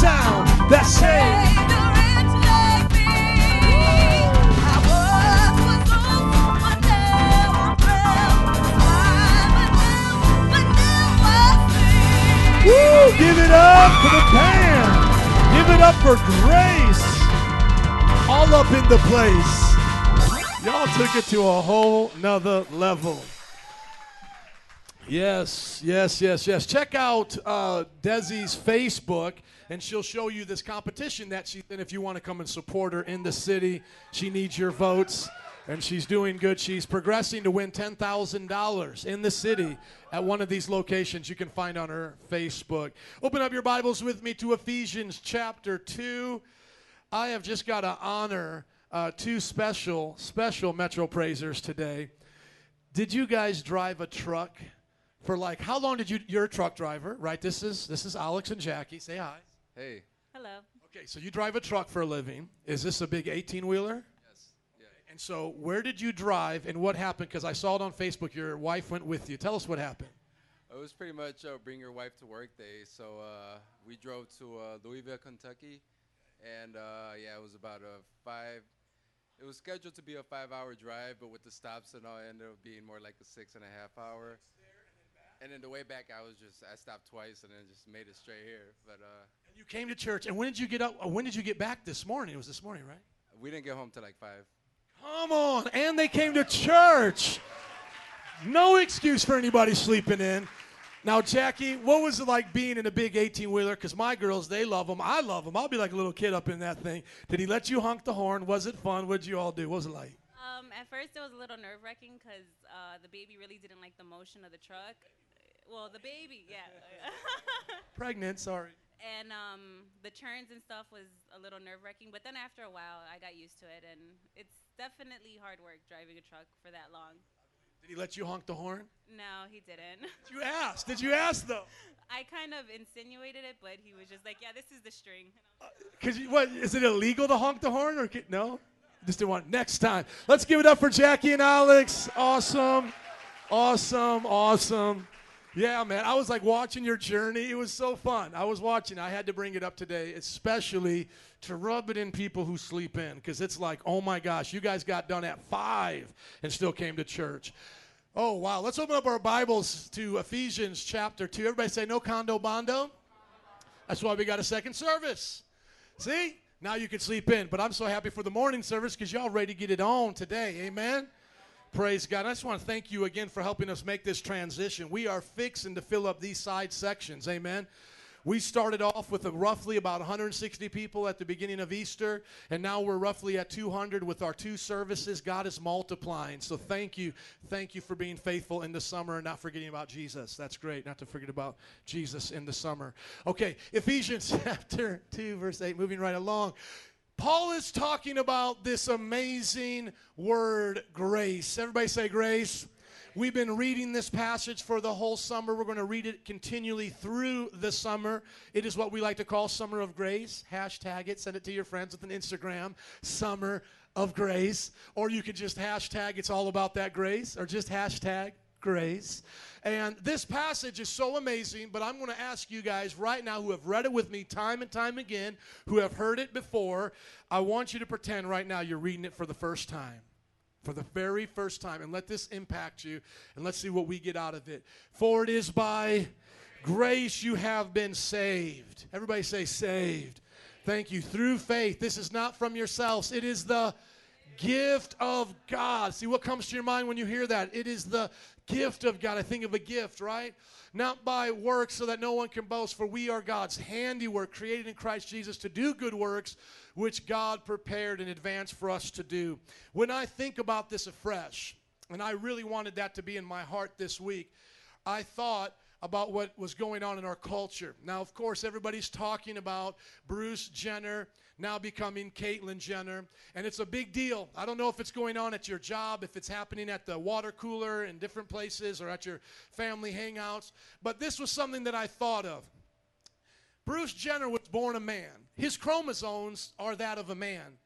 Sound that saved. Woo! Give it up for the band. Give it up for Grace. All up in the place. Y'all took it to a whole nother level. Yes, yes, yes, yes. Check out uh, Desi's Facebook, and she'll show you this competition that she's in. If you want to come and support her in the city, she needs your votes, and she's doing good. She's progressing to win ten thousand dollars in the city at one of these locations. You can find on her Facebook. Open up your Bibles with me to Ephesians chapter two. I have just got to honor uh, two special, special Metro praisers today. Did you guys drive a truck for like how long did you? You're a truck driver, right? This is this is Alex and Jackie. Say hi. Hey. Hello. Okay, so you drive a truck for a living. Is this a big 18 wheeler? Yes. Yeah. And so, where did you drive, and what happened? Because I saw it on Facebook. Your wife went with you. Tell us what happened. It was pretty much uh, bring your wife to work day. So uh, we drove to uh, Louisville, Kentucky, and uh, yeah, it was about a five. It was scheduled to be a five-hour drive, but with the stops and all, it ended up being more like a six and a half hour. And then the way back, I was just I stopped twice and then just made it straight here. But uh, And you came to church. And when did you get up? uh, When did you get back this morning? It was this morning, right? we didn't get home till like five. Come on. And they came to church. No excuse for anybody sleeping in. Now, Jackie, what was it like being in a big 18 wheeler? Because my girls, they love them. I love them. I'll be like a little kid up in that thing. Did he let you honk the horn? Was it fun? What did you all do? What was it like? Um, at first, it was a little nerve wracking because uh, the baby really didn't like the motion of the truck. Well, the baby, yeah. Pregnant, sorry. and um, the turns and stuff was a little nerve wracking. But then after a while, I got used to it, and it's definitely hard work driving a truck for that long. Did he let you honk the horn? No, he didn't. Did you ask? Did you ask though? I kind of insinuated it, but he was just like, "Yeah, this is the string." Because what is it illegal to honk the horn or ca- no? Just didn't want next time. Let's give it up for Jackie and Alex. Awesome, awesome, awesome. Yeah, man. I was like watching your journey. It was so fun. I was watching. I had to bring it up today, especially to rub it in people who sleep in, because it's like, oh my gosh, you guys got done at five and still came to church. Oh wow. Let's open up our Bibles to Ephesians chapter two. Everybody say no condo bondo. That's why we got a second service. See? Now you can sleep in. But I'm so happy for the morning service because y'all ready to get it on today. Amen. Praise God. I just want to thank you again for helping us make this transition. We are fixing to fill up these side sections. Amen. We started off with roughly about 160 people at the beginning of Easter, and now we're roughly at 200 with our two services. God is multiplying. So thank you. Thank you for being faithful in the summer and not forgetting about Jesus. That's great. Not to forget about Jesus in the summer. Okay, Ephesians chapter 2, verse 8, moving right along. Paul is talking about this amazing word, grace. Everybody say grace. We've been reading this passage for the whole summer. We're going to read it continually through the summer. It is what we like to call Summer of Grace. Hashtag it, send it to your friends with an Instagram, Summer of Grace. Or you could just hashtag it's all about that grace, or just hashtag grace. And this passage is so amazing, but I'm going to ask you guys right now who have read it with me time and time again, who have heard it before, I want you to pretend right now you're reading it for the first time for the very first time and let this impact you and let's see what we get out of it. For it is by grace you have been saved. Everybody say saved. Thank you. Through faith. This is not from yourselves. It is the gift of God. See what comes to your mind when you hear that? It is the gift of God. I think of a gift, right? Not by works so that no one can boast, for we are God's handiwork, created in Christ Jesus to do good works, which God prepared in advance for us to do. When I think about this afresh, and I really wanted that to be in my heart this week, I thought about what was going on in our culture. Now, of course, everybody's talking about Bruce Jenner now becoming Caitlyn Jenner, and it's a big deal. I don't know if it's going on at your job, if it's happening at the water cooler in different places, or at your family hangouts, but this was something that I thought of. Bruce Jenner was born a man. His chromosomes are that of a man.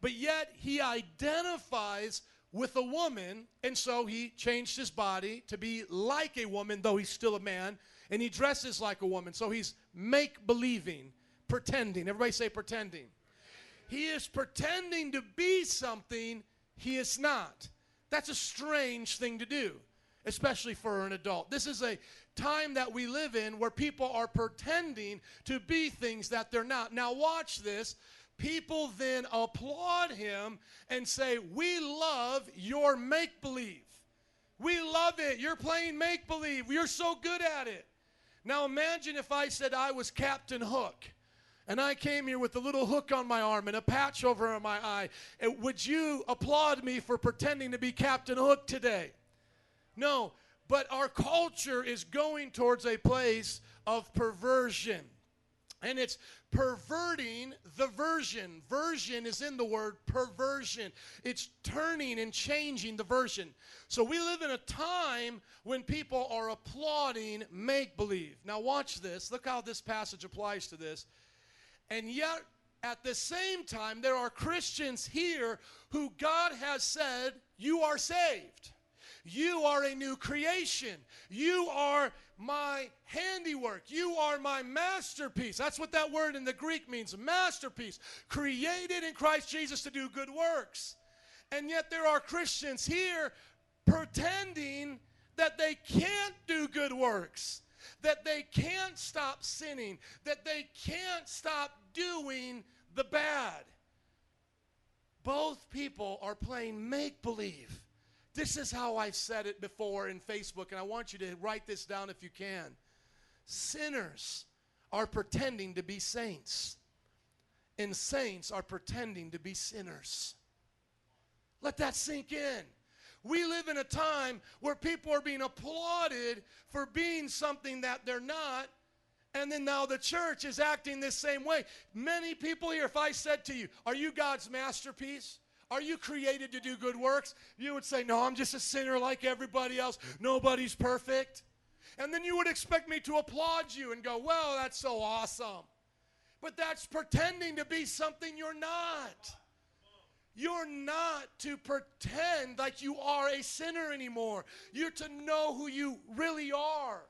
But yet he identifies with a woman, and so he changed his body to be like a woman, though he's still a man, and he dresses like a woman. So he's make believing, pretending. Everybody say pretending. He is pretending to be something he is not. That's a strange thing to do, especially for an adult. This is a time that we live in where people are pretending to be things that they're not. Now, watch this. People then applaud him and say, We love your make believe. We love it. You're playing make believe. You're so good at it. Now, imagine if I said I was Captain Hook and I came here with a little hook on my arm and a patch over my eye. Would you applaud me for pretending to be Captain Hook today? No, but our culture is going towards a place of perversion. And it's perverting the version. Version is in the word perversion. It's turning and changing the version. So we live in a time when people are applauding make believe. Now, watch this. Look how this passage applies to this. And yet, at the same time, there are Christians here who God has said, You are saved. You are a new creation. You are my handiwork. You are my masterpiece. That's what that word in the Greek means masterpiece. Created in Christ Jesus to do good works. And yet there are Christians here pretending that they can't do good works, that they can't stop sinning, that they can't stop doing the bad. Both people are playing make believe. This is how I've said it before in Facebook, and I want you to write this down if you can. Sinners are pretending to be saints, and saints are pretending to be sinners. Let that sink in. We live in a time where people are being applauded for being something that they're not, and then now the church is acting this same way. Many people here, if I said to you, Are you God's masterpiece? Are you created to do good works? You would say, No, I'm just a sinner like everybody else. Nobody's perfect. And then you would expect me to applaud you and go, Well, that's so awesome. But that's pretending to be something you're not. You're not to pretend like you are a sinner anymore. You're to know who you really are.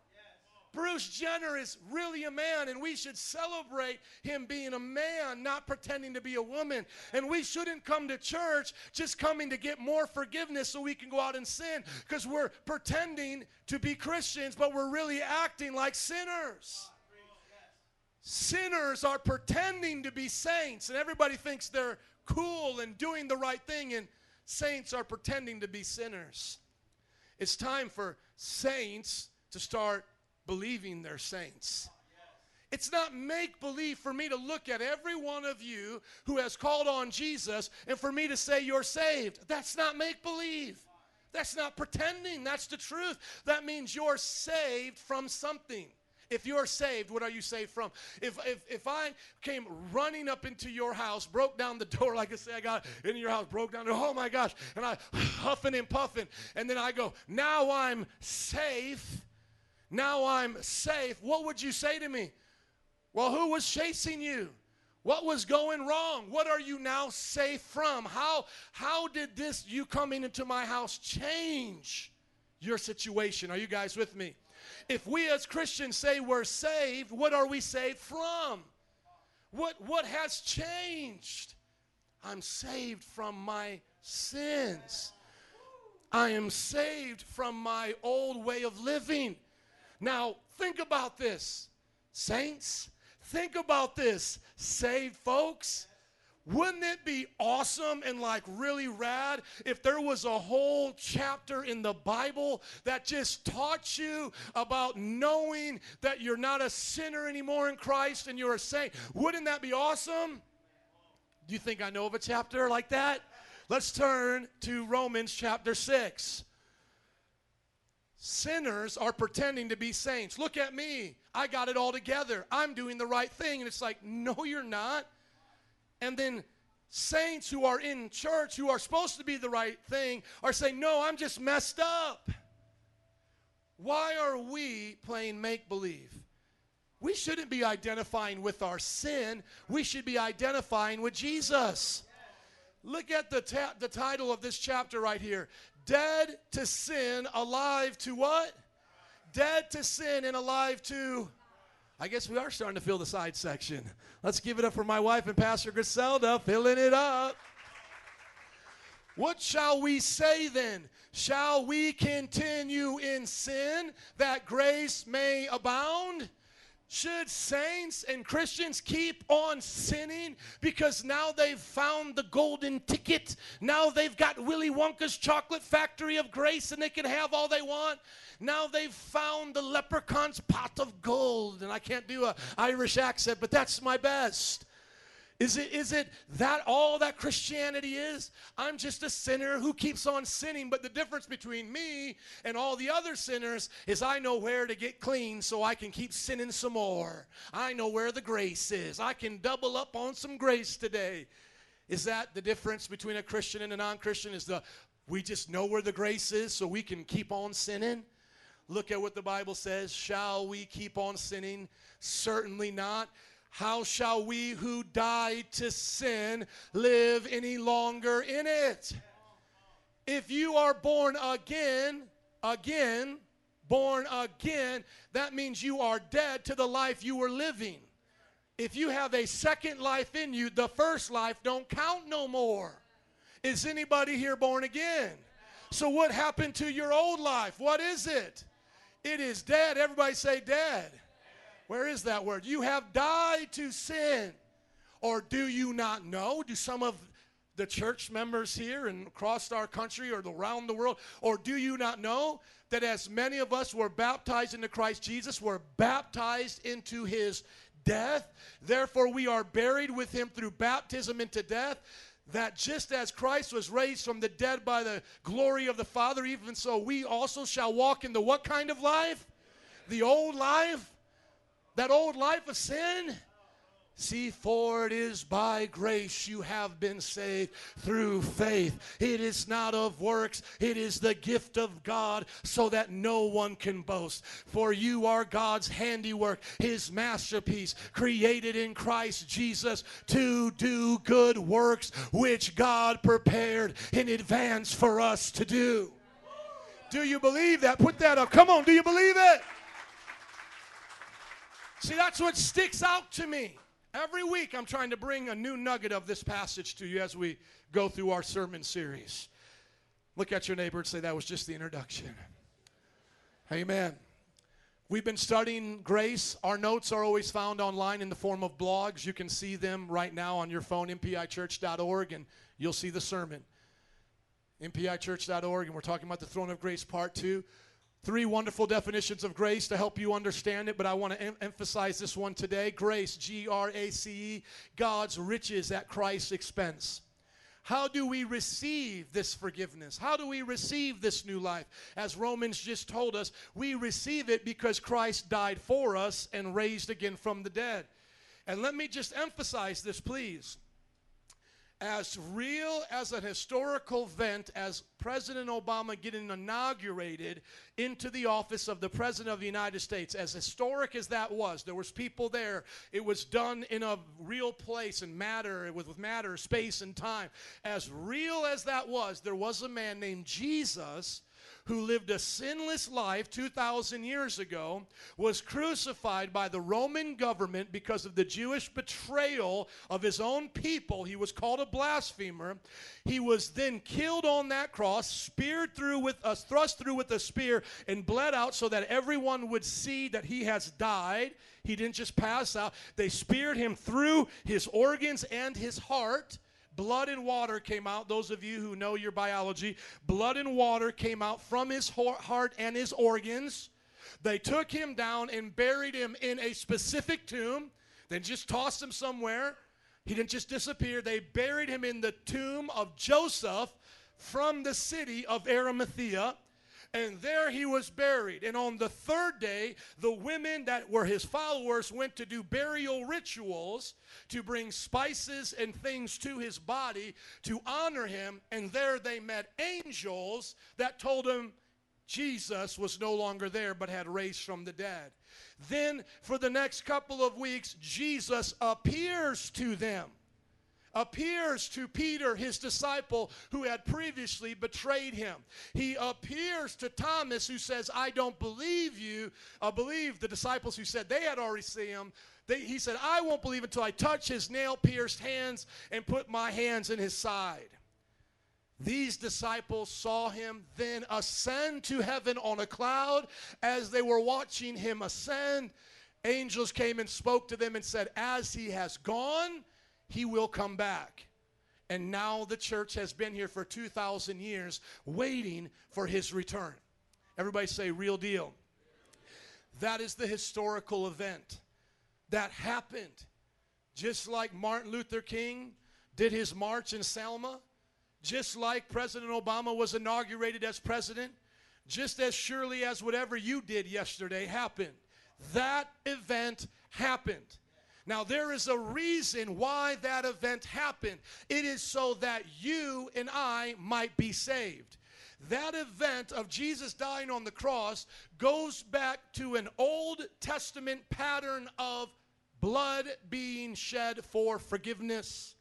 Bruce Jenner is really a man, and we should celebrate him being a man, not pretending to be a woman. And we shouldn't come to church just coming to get more forgiveness so we can go out and sin because we're pretending to be Christians, but we're really acting like sinners. Sinners are pretending to be saints, and everybody thinks they're cool and doing the right thing, and saints are pretending to be sinners. It's time for saints to start believing they're saints. It's not make believe for me to look at every one of you who has called on Jesus and for me to say you're saved. That's not make believe. That's not pretending. That's the truth. That means you're saved from something. If you're saved, what are you saved from? If, if, if I came running up into your house, broke down the door, like I say, I got into your house, broke down, oh my gosh, and I huffing and puffing, and then I go, now I'm safe, now I'm safe, what would you say to me? Well, who was chasing you? What was going wrong? What are you now safe from? How, how did this, you coming into my house, change your situation? Are you guys with me? If we as Christians say we're saved, what are we saved from? What, what has changed? I'm saved from my sins. I am saved from my old way of living. Now, think about this, saints. Think about this, saved folks. Wouldn't it be awesome and like really rad if there was a whole chapter in the Bible that just taught you about knowing that you're not a sinner anymore in Christ and you're a saint? Wouldn't that be awesome? Do you think I know of a chapter like that? Let's turn to Romans chapter 6. Sinners are pretending to be saints. Look at me. I got it all together. I'm doing the right thing. And it's like, no, you're not. And then saints who are in church, who are supposed to be the right thing, are saying, no, I'm just messed up. Why are we playing make believe? we shouldn't be identifying with our sin. We should be identifying with Jesus. Look at the, ta- the title of this chapter right here Dead to sin, alive to what? Dead to sin and alive to. I guess we are starting to fill the side section. Let's give it up for my wife and Pastor Griselda filling it up. What shall we say then? Shall we continue in sin that grace may abound? Should saints and Christians keep on sinning because now they've found the golden ticket? Now they've got Willy Wonka's chocolate factory of grace and they can have all they want? Now they've found the leprechaun's pot of gold. And I can't do a Irish accent, but that's my best. Is it, is it that all that Christianity is? I'm just a sinner who keeps on sinning, but the difference between me and all the other sinners is I know where to get clean so I can keep sinning some more. I know where the grace is. I can double up on some grace today. Is that the difference between a Christian and a non Christian? Is the we just know where the grace is so we can keep on sinning? Look at what the Bible says. Shall we keep on sinning? Certainly not. How shall we who died to sin live any longer in it? If you are born again, again, born again, that means you are dead to the life you were living. If you have a second life in you, the first life don't count no more. Is anybody here born again? So what happened to your old life? What is it? It is dead. Everybody say dead. Where is that word? You have died to sin. Or do you not know? Do some of the church members here and across our country or around the world, or do you not know that as many of us were baptized into Christ Jesus, were baptized into his death? Therefore, we are buried with him through baptism into death. That just as Christ was raised from the dead by the glory of the Father, even so we also shall walk in the what kind of life? The old life? That old life of sin? See, for it is by grace you have been saved through faith. It is not of works, it is the gift of God, so that no one can boast. For you are God's handiwork, his masterpiece, created in Christ Jesus to do good works, which God prepared in advance for us to do. Do you believe that? Put that up. Come on, do you believe it? See, that's what sticks out to me. Every week, I'm trying to bring a new nugget of this passage to you as we go through our sermon series. Look at your neighbor and say, That was just the introduction. Amen. We've been studying grace. Our notes are always found online in the form of blogs. You can see them right now on your phone, mpichurch.org, and you'll see the sermon. mpichurch.org, and we're talking about the throne of grace, part two. Three wonderful definitions of grace to help you understand it, but I want to em- emphasize this one today. Grace, G R A C E, God's riches at Christ's expense. How do we receive this forgiveness? How do we receive this new life? As Romans just told us, we receive it because Christ died for us and raised again from the dead. And let me just emphasize this, please as real as an historical event as President Obama getting inaugurated into the office of the President of the United States, as historic as that was, there was people there. It was done in a real place and matter, with, with matter, space, and time. As real as that was, there was a man named Jesus who lived a sinless life 2,000 years ago, was crucified by the Roman government because of the Jewish betrayal of his own people. He was called a blasphemer. He was then killed on that cross, speared through with us, thrust through with a spear, and bled out so that everyone would see that he has died. He didn't just pass out. They speared him through his organs and his heart. Blood and water came out. Those of you who know your biology, blood and water came out from his heart and his organs. They took him down and buried him in a specific tomb, then just tossed him somewhere. He didn't just disappear. They buried him in the tomb of Joseph from the city of Arimathea. And there he was buried. And on the third day, the women that were his followers went to do burial rituals to bring spices and things to his body to honor him. And there they met angels that told him, Jesus was no longer there but had raised from the dead. Then, for the next couple of weeks, Jesus appears to them appears to Peter, his disciple, who had previously betrayed him. He appears to Thomas, who says, I don't believe you. I believe the disciples who said they had already seen him. They, he said, I won't believe until I touch his nail pierced hands and put my hands in his side. These disciples saw him then ascend to heaven on a cloud. As they were watching him ascend, angels came and spoke to them and said, As he has gone, he will come back. And now the church has been here for 2,000 years waiting for his return. Everybody say, real deal. That is the historical event that happened. Just like Martin Luther King did his march in Selma, just like President Obama was inaugurated as president, just as surely as whatever you did yesterday happened. That event happened. Now, there is a reason why that event happened. It is so that you and I might be saved. That event of Jesus dying on the cross goes back to an Old Testament pattern of blood being shed for forgiveness.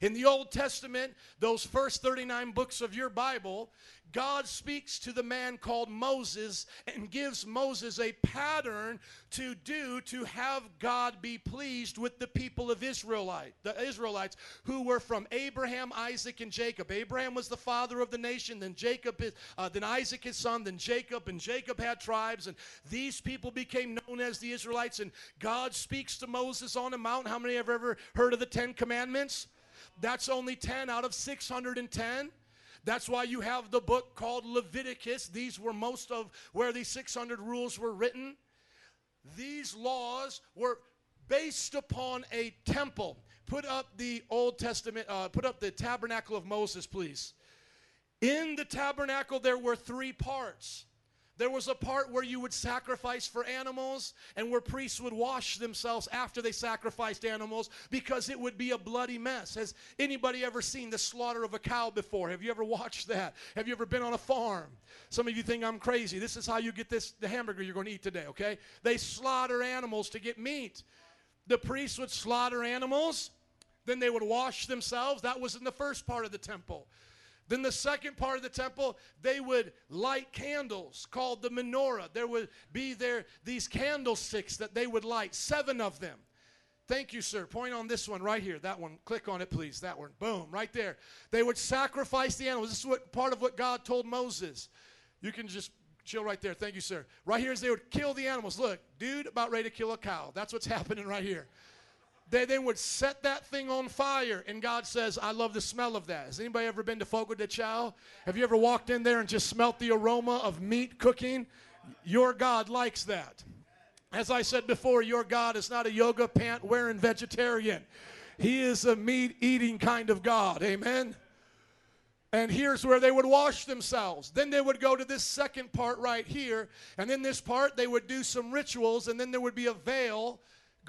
In the Old Testament, those first 39 books of your Bible, God speaks to the man called Moses and gives Moses a pattern to do to have God be pleased with the people of Israelite, the Israelites who were from Abraham, Isaac, and Jacob. Abraham was the father of the nation, then Jacob, is, uh, then Isaac his son, then Jacob, and Jacob had tribes, and these people became known as the Israelites. And God speaks to Moses on a mountain. How many have ever heard of the Ten Commandments? That's only 10 out of 610. That's why you have the book called Leviticus. These were most of where these 600 rules were written. These laws were based upon a temple. Put up the Old Testament, uh, put up the tabernacle of Moses, please. In the tabernacle, there were three parts. There was a part where you would sacrifice for animals and where priests would wash themselves after they sacrificed animals because it would be a bloody mess. Has anybody ever seen the slaughter of a cow before? Have you ever watched that? Have you ever been on a farm? Some of you think I'm crazy. This is how you get this the hamburger you're going to eat today, okay? They slaughter animals to get meat. The priests would slaughter animals, then they would wash themselves. That was in the first part of the temple. Then the second part of the temple, they would light candles called the menorah. There would be there these candlesticks that they would light, seven of them. Thank you, sir. Point on this one right here. That one. Click on it, please. That one. Boom, right there. They would sacrifice the animals. This is what part of what God told Moses. You can just chill right there. Thank you, sir. Right here is they would kill the animals. Look, dude, about ready to kill a cow. That's what's happening right here. They then would set that thing on fire, and God says, I love the smell of that. Has anybody ever been to Fogo de Chao? Have you ever walked in there and just smelt the aroma of meat cooking? Your God likes that. As I said before, your God is not a yoga pant wearing vegetarian. He is a meat eating kind of God. Amen. And here's where they would wash themselves. Then they would go to this second part right here. And in this part, they would do some rituals. And then there would be a veil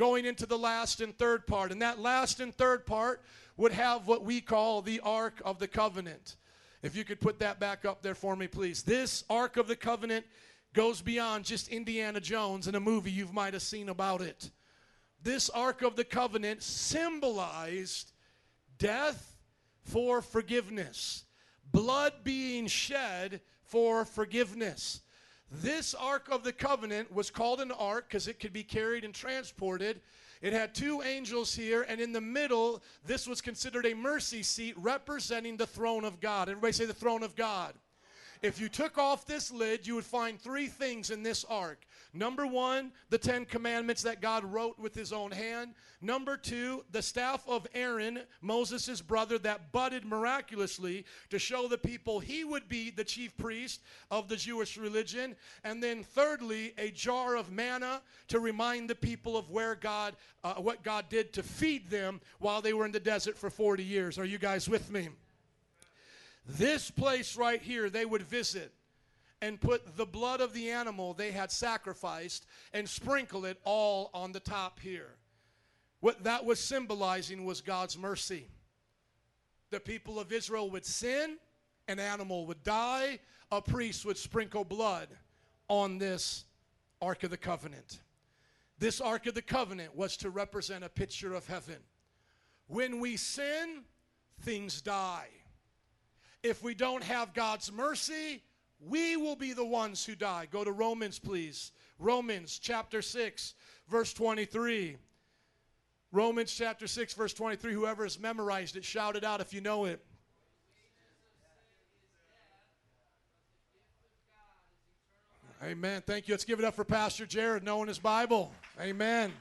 going into the last and third part. And that last and third part would have what we call the Ark of the Covenant. If you could put that back up there for me, please. This Ark of the Covenant goes beyond just Indiana Jones in a movie you might have seen about it. This Ark of the Covenant symbolized death for forgiveness, blood being shed for forgiveness. This Ark of the Covenant was called an ark because it could be carried and transported. It had two angels here, and in the middle, this was considered a mercy seat representing the throne of God. Everybody say the throne of God. If you took off this lid, you would find three things in this ark. Number one, the Ten Commandments that God wrote with his own hand. Number two, the staff of Aaron, Moses' brother, that budded miraculously to show the people he would be the chief priest of the Jewish religion. And then thirdly, a jar of manna to remind the people of where God, uh, what God did to feed them while they were in the desert for 40 years. Are you guys with me? This place right here, they would visit and put the blood of the animal they had sacrificed and sprinkle it all on the top here. What that was symbolizing was God's mercy. The people of Israel would sin, an animal would die, a priest would sprinkle blood on this Ark of the Covenant. This Ark of the Covenant was to represent a picture of heaven. When we sin, things die. If we don't have God's mercy, we will be the ones who die. Go to Romans, please. Romans chapter 6, verse 23. Romans chapter 6, verse 23. Whoever has memorized it, shout it out if you know it. Amen. Thank you. Let's give it up for Pastor Jared knowing his Bible. Amen.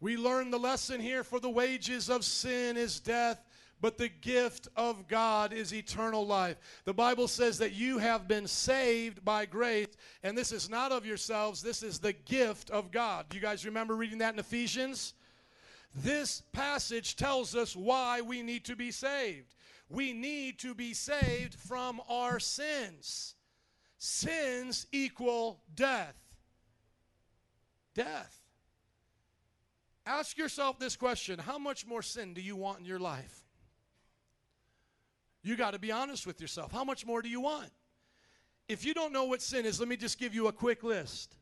We learn the lesson here for the wages of sin is death, but the gift of God is eternal life. The Bible says that you have been saved by grace, and this is not of yourselves, this is the gift of God. Do you guys remember reading that in Ephesians? This passage tells us why we need to be saved. We need to be saved from our sins. Sins equal death. Death. Ask yourself this question How much more sin do you want in your life? You got to be honest with yourself. How much more do you want? If you don't know what sin is, let me just give you a quick list.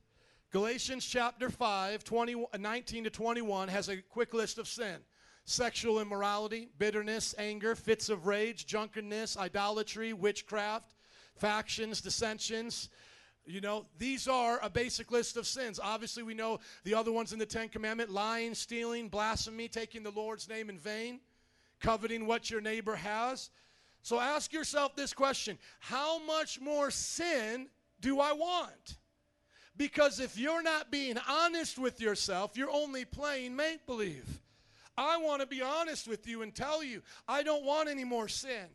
Galatians chapter 5, 20, 19 to 21 has a quick list of sin sexual immorality, bitterness, anger, fits of rage, drunkenness, idolatry, witchcraft, factions, dissensions. You know, these are a basic list of sins. Obviously, we know the other ones in the Ten Commandment lying, stealing, blasphemy, taking the Lord's name in vain, coveting what your neighbor has. So ask yourself this question How much more sin do I want? Because if you're not being honest with yourself, you're only playing make believe. I want to be honest with you and tell you, I don't want any more sin.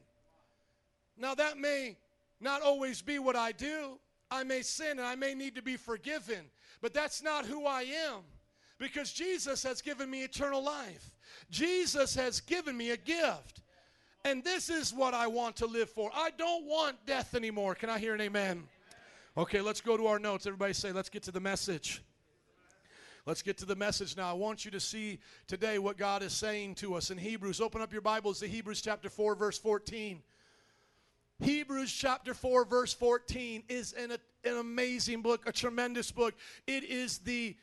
Now, that may not always be what I do. I may sin and I may need to be forgiven, but that's not who I am because Jesus has given me eternal life. Jesus has given me a gift. And this is what I want to live for. I don't want death anymore. Can I hear an amen? Okay, let's go to our notes. Everybody say, let's get to the message. Let's get to the message now. I want you to see today what God is saying to us in Hebrews. Open up your Bibles to Hebrews chapter 4, verse 14. Hebrews chapter 4, verse 14 is an, an amazing book, a tremendous book. It is the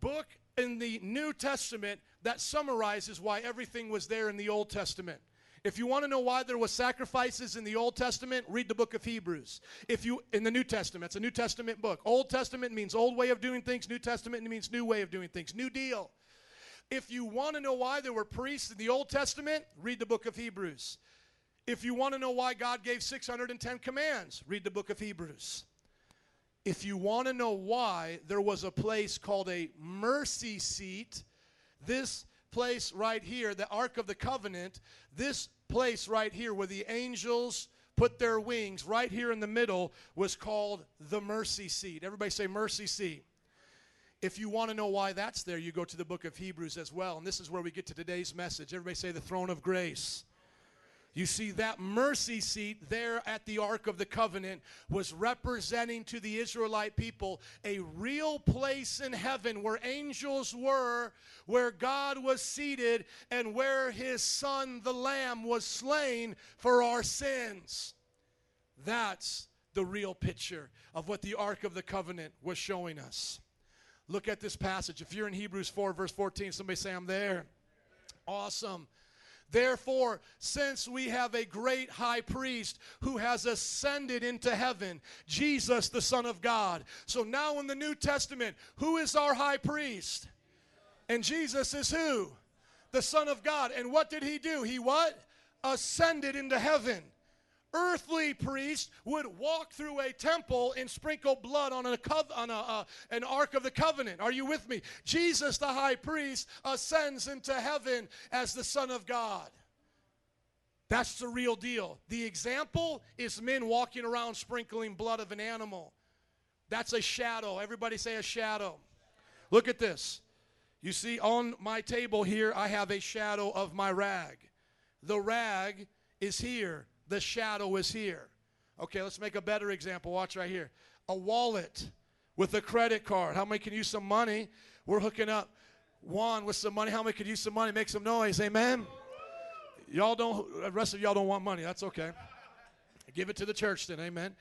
book in the New Testament that summarizes why everything was there in the Old Testament. If you want to know why there was sacrifices in the Old Testament, read the book of Hebrews. If you in the New Testament, it's a New Testament book. Old Testament means old way of doing things, New Testament means new way of doing things, new deal. If you want to know why there were priests in the Old Testament, read the book of Hebrews. If you want to know why God gave 610 commands, read the book of Hebrews. If you want to know why there was a place called a mercy seat, this place right here, the Ark of the Covenant, this place right here where the angels put their wings, right here in the middle, was called the mercy seat. Everybody say mercy seat. If you want to know why that's there, you go to the book of Hebrews as well. And this is where we get to today's message. Everybody say the throne of grace. You see, that mercy seat there at the Ark of the Covenant was representing to the Israelite people a real place in heaven where angels were, where God was seated, and where his son, the Lamb, was slain for our sins. That's the real picture of what the Ark of the Covenant was showing us. Look at this passage. If you're in Hebrews 4, verse 14, somebody say, I'm there. Awesome. Therefore, since we have a great high priest who has ascended into heaven, Jesus, the Son of God. So now in the New Testament, who is our high priest? And Jesus is who? The Son of God. And what did he do? He what? Ascended into heaven. Earthly priest would walk through a temple and sprinkle blood on, a on a, uh, an ark of the covenant. Are you with me? Jesus, the high priest, ascends into heaven as the Son of God. That's the real deal. The example is men walking around sprinkling blood of an animal. That's a shadow. Everybody say a shadow. Look at this. You see, on my table here, I have a shadow of my rag. The rag is here, the shadow is here. Okay, let's make a better example. Watch right here. A wallet with a credit card. How many can use some money? We're hooking up Juan with some money. How many could use some money? Make some noise. Amen. Y'all don't, the rest of y'all don't want money. That's okay. Give it to the church then, amen.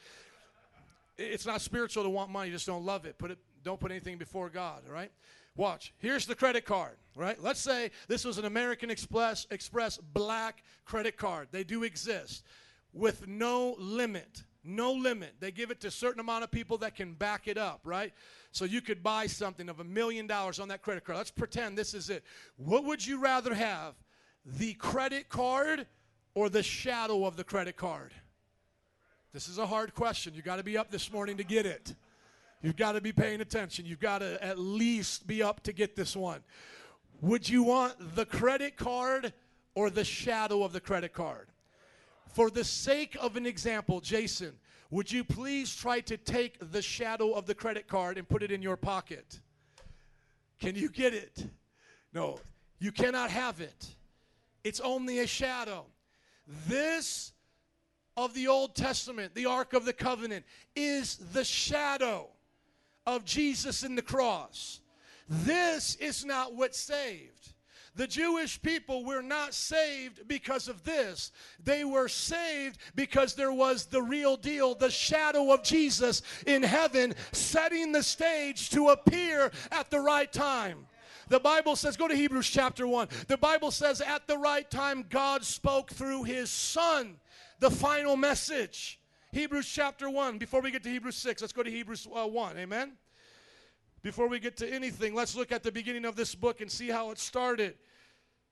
It's not spiritual to want money, just don't love it. Put it don't put anything before God, all right? Watch. Here's the credit card, right? Let's say this was an American Express Express black credit card. They do exist with no limit. No limit. They give it to a certain amount of people that can back it up, right? So you could buy something of a million dollars on that credit card. Let's pretend this is it. What would you rather have? The credit card or the shadow of the credit card? This is a hard question. You got to be up this morning to get it. You've got to be paying attention. You've got to at least be up to get this one. Would you want the credit card or the shadow of the credit card? For the sake of an example, Jason, would you please try to take the shadow of the credit card and put it in your pocket? Can you get it? No, you cannot have it. It's only a shadow. This of the Old Testament, the Ark of the Covenant, is the shadow of Jesus in the cross. This is not what saved. The Jewish people were not saved because of this. They were saved because there was the real deal, the shadow of Jesus in heaven, setting the stage to appear at the right time. The Bible says, go to Hebrews chapter 1. The Bible says, at the right time, God spoke through his Son the final message. Hebrews chapter 1. Before we get to Hebrews 6, let's go to Hebrews uh, 1. Amen? Before we get to anything, let's look at the beginning of this book and see how it started.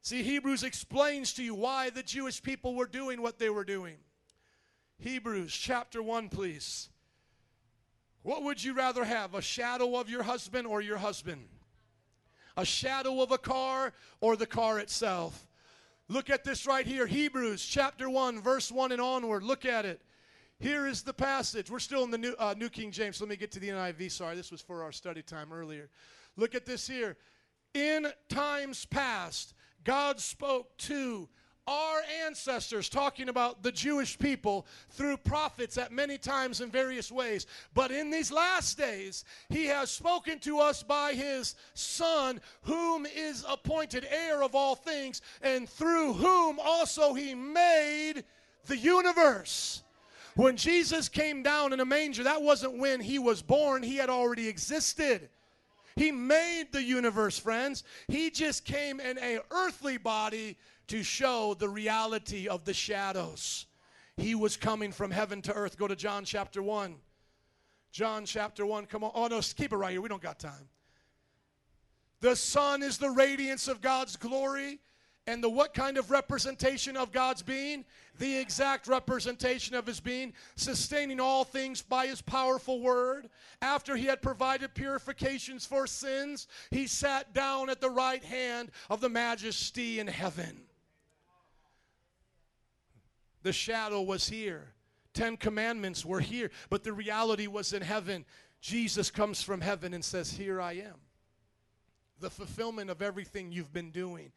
See, Hebrews explains to you why the Jewish people were doing what they were doing. Hebrews chapter 1, please. What would you rather have, a shadow of your husband or your husband? A shadow of a car or the car itself? Look at this right here Hebrews chapter 1, verse 1 and onward. Look at it. Here is the passage. We're still in the New, uh, New King James. Let me get to the NIV. Sorry, this was for our study time earlier. Look at this here. In times past, God spoke to our ancestors, talking about the Jewish people, through prophets at many times in various ways. But in these last days, He has spoken to us by His Son, whom is appointed heir of all things, and through whom also He made the universe. When Jesus came down in a manger, that wasn't when He was born, He had already existed. He made the universe, friends. He just came in a earthly body to show the reality of the shadows. He was coming from heaven to earth. Go to John chapter 1. John chapter 1. Come on. Oh, no, keep it right here. We don't got time. The Son is the radiance of God's glory. And the what kind of representation of God's being? The exact representation of his being, sustaining all things by his powerful word. After he had provided purifications for sins, he sat down at the right hand of the majesty in heaven. The shadow was here. Ten commandments were here, but the reality was in heaven. Jesus comes from heaven and says, Here I am. The fulfillment of everything you've been doing.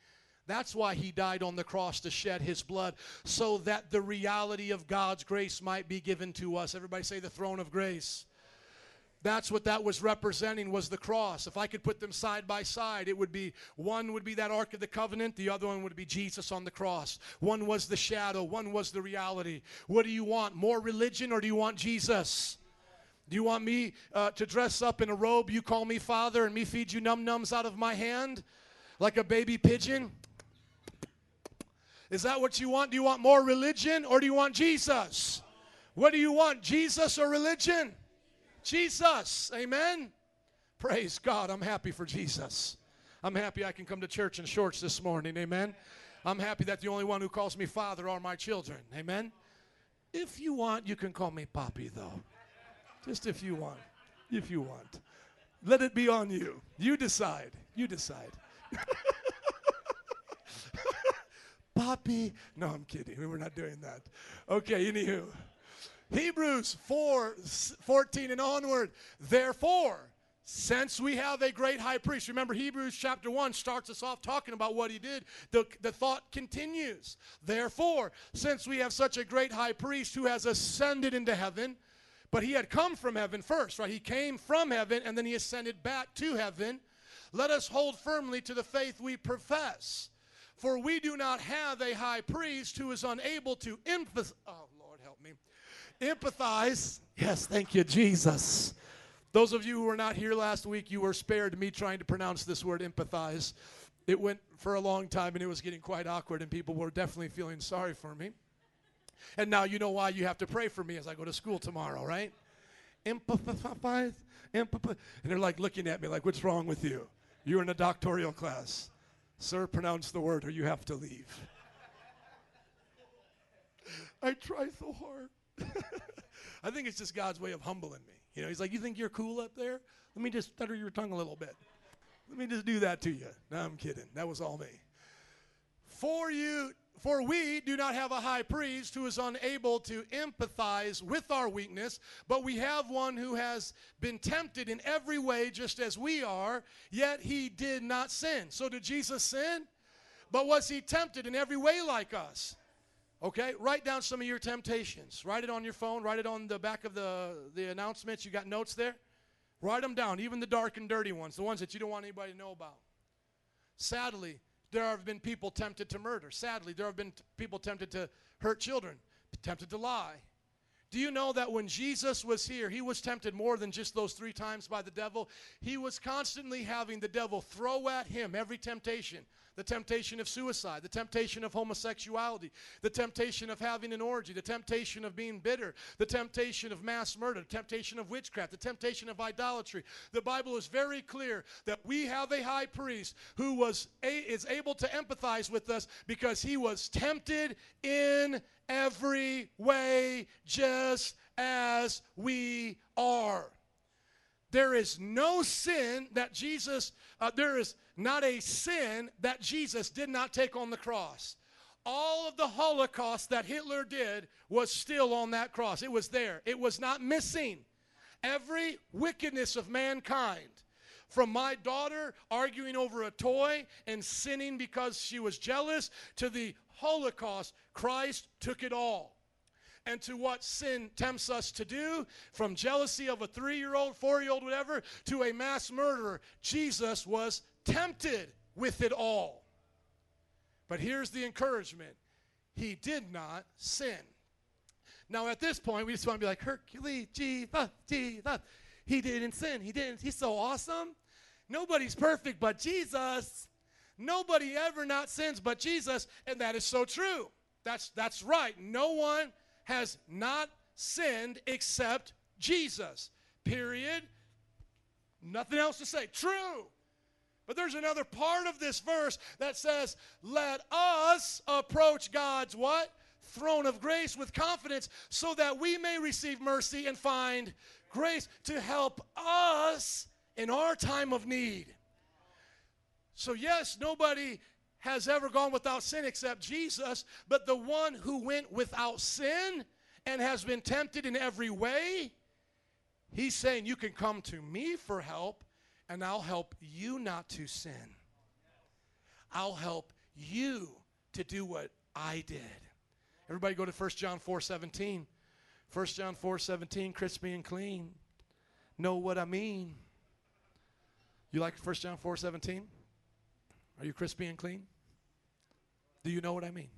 That's why he died on the cross to shed his blood, so that the reality of God's grace might be given to us. Everybody say the throne of grace. That's what that was representing was the cross. If I could put them side by side, it would be one would be that ark of the covenant, the other one would be Jesus on the cross. One was the shadow, one was the reality. What do you want? More religion or do you want Jesus? Do you want me uh, to dress up in a robe? You call me father and me feed you num nums out of my hand like a baby pigeon? Is that what you want? Do you want more religion or do you want Jesus? What do you want, Jesus or religion? Jesus. Amen. Praise God. I'm happy for Jesus. I'm happy I can come to church in shorts this morning. Amen. I'm happy that the only one who calls me father are my children. Amen. If you want, you can call me Poppy, though. Just if you want. If you want. Let it be on you. You decide. You decide. Poppy. No, I'm kidding. We were not doing that. Okay, anywho. Hebrews 4 14 and onward. Therefore, since we have a great high priest, remember Hebrews chapter 1 starts us off talking about what he did. The, the thought continues. Therefore, since we have such a great high priest who has ascended into heaven, but he had come from heaven first, right? He came from heaven and then he ascended back to heaven. Let us hold firmly to the faith we profess. For we do not have a high priest who is unable to empathize. Oh, Lord, help me. Empathize. Yes, thank you, Jesus. Those of you who were not here last week, you were spared me trying to pronounce this word empathize. It went for a long time and it was getting quite awkward, and people were definitely feeling sorry for me. And now you know why you have to pray for me as I go to school tomorrow, right? Empathize, empathize. And they're like looking at me like, what's wrong with you? You're in a doctoral class. Sir, pronounce the word or you have to leave. I try so hard. I think it's just God's way of humbling me. You know, He's like, You think you're cool up there? Let me just stutter your tongue a little bit. Let me just do that to you. No, I'm kidding. That was all me. For you, for we do not have a high priest who is unable to empathize with our weakness, but we have one who has been tempted in every way just as we are, yet he did not sin. So did Jesus sin? But was he tempted in every way like us? Okay, write down some of your temptations. Write it on your phone, write it on the back of the, the announcements. You got notes there? Write them down, even the dark and dirty ones, the ones that you don't want anybody to know about. Sadly, there have been people tempted to murder. Sadly, there have been people tempted to hurt children, tempted to lie. Do you know that when Jesus was here, he was tempted more than just those three times by the devil? He was constantly having the devil throw at him every temptation the temptation of suicide, the temptation of homosexuality, the temptation of having an orgy, the temptation of being bitter, the temptation of mass murder, the temptation of witchcraft, the temptation of idolatry. The Bible is very clear that we have a high priest who was a, is able to empathize with us because he was tempted in every way just as we are. There is no sin that Jesus, uh, there is not a sin that Jesus did not take on the cross. All of the Holocaust that Hitler did was still on that cross. It was there, it was not missing. Every wickedness of mankind, from my daughter arguing over a toy and sinning because she was jealous, to the Holocaust, Christ took it all and to what sin tempts us to do, from jealousy of a three year old, four year old, whatever, to a mass murderer. Jesus was tempted with it all. But here's the encouragement He did not sin. Now, at this point, we just want to be like, Hercules, Jesus, Jesus. He didn't sin. He didn't. He's so awesome. Nobody's perfect but Jesus. Nobody ever not sins but Jesus. And that is so true. That's, that's right. No one has not sinned except Jesus. Period. Nothing else to say. True. But there's another part of this verse that says, "Let us approach God's what? Throne of grace with confidence so that we may receive mercy and find grace to help us in our time of need." So yes, nobody has ever gone without sin except Jesus, but the one who went without sin and has been tempted in every way, he's saying, You can come to me for help, and I'll help you not to sin. I'll help you to do what I did. Everybody go to 1 John 4 17. 1 John 4 17, crispy and clean. Know what I mean. You like 1 John 4 17? Are you crispy and clean? Do you know what I mean?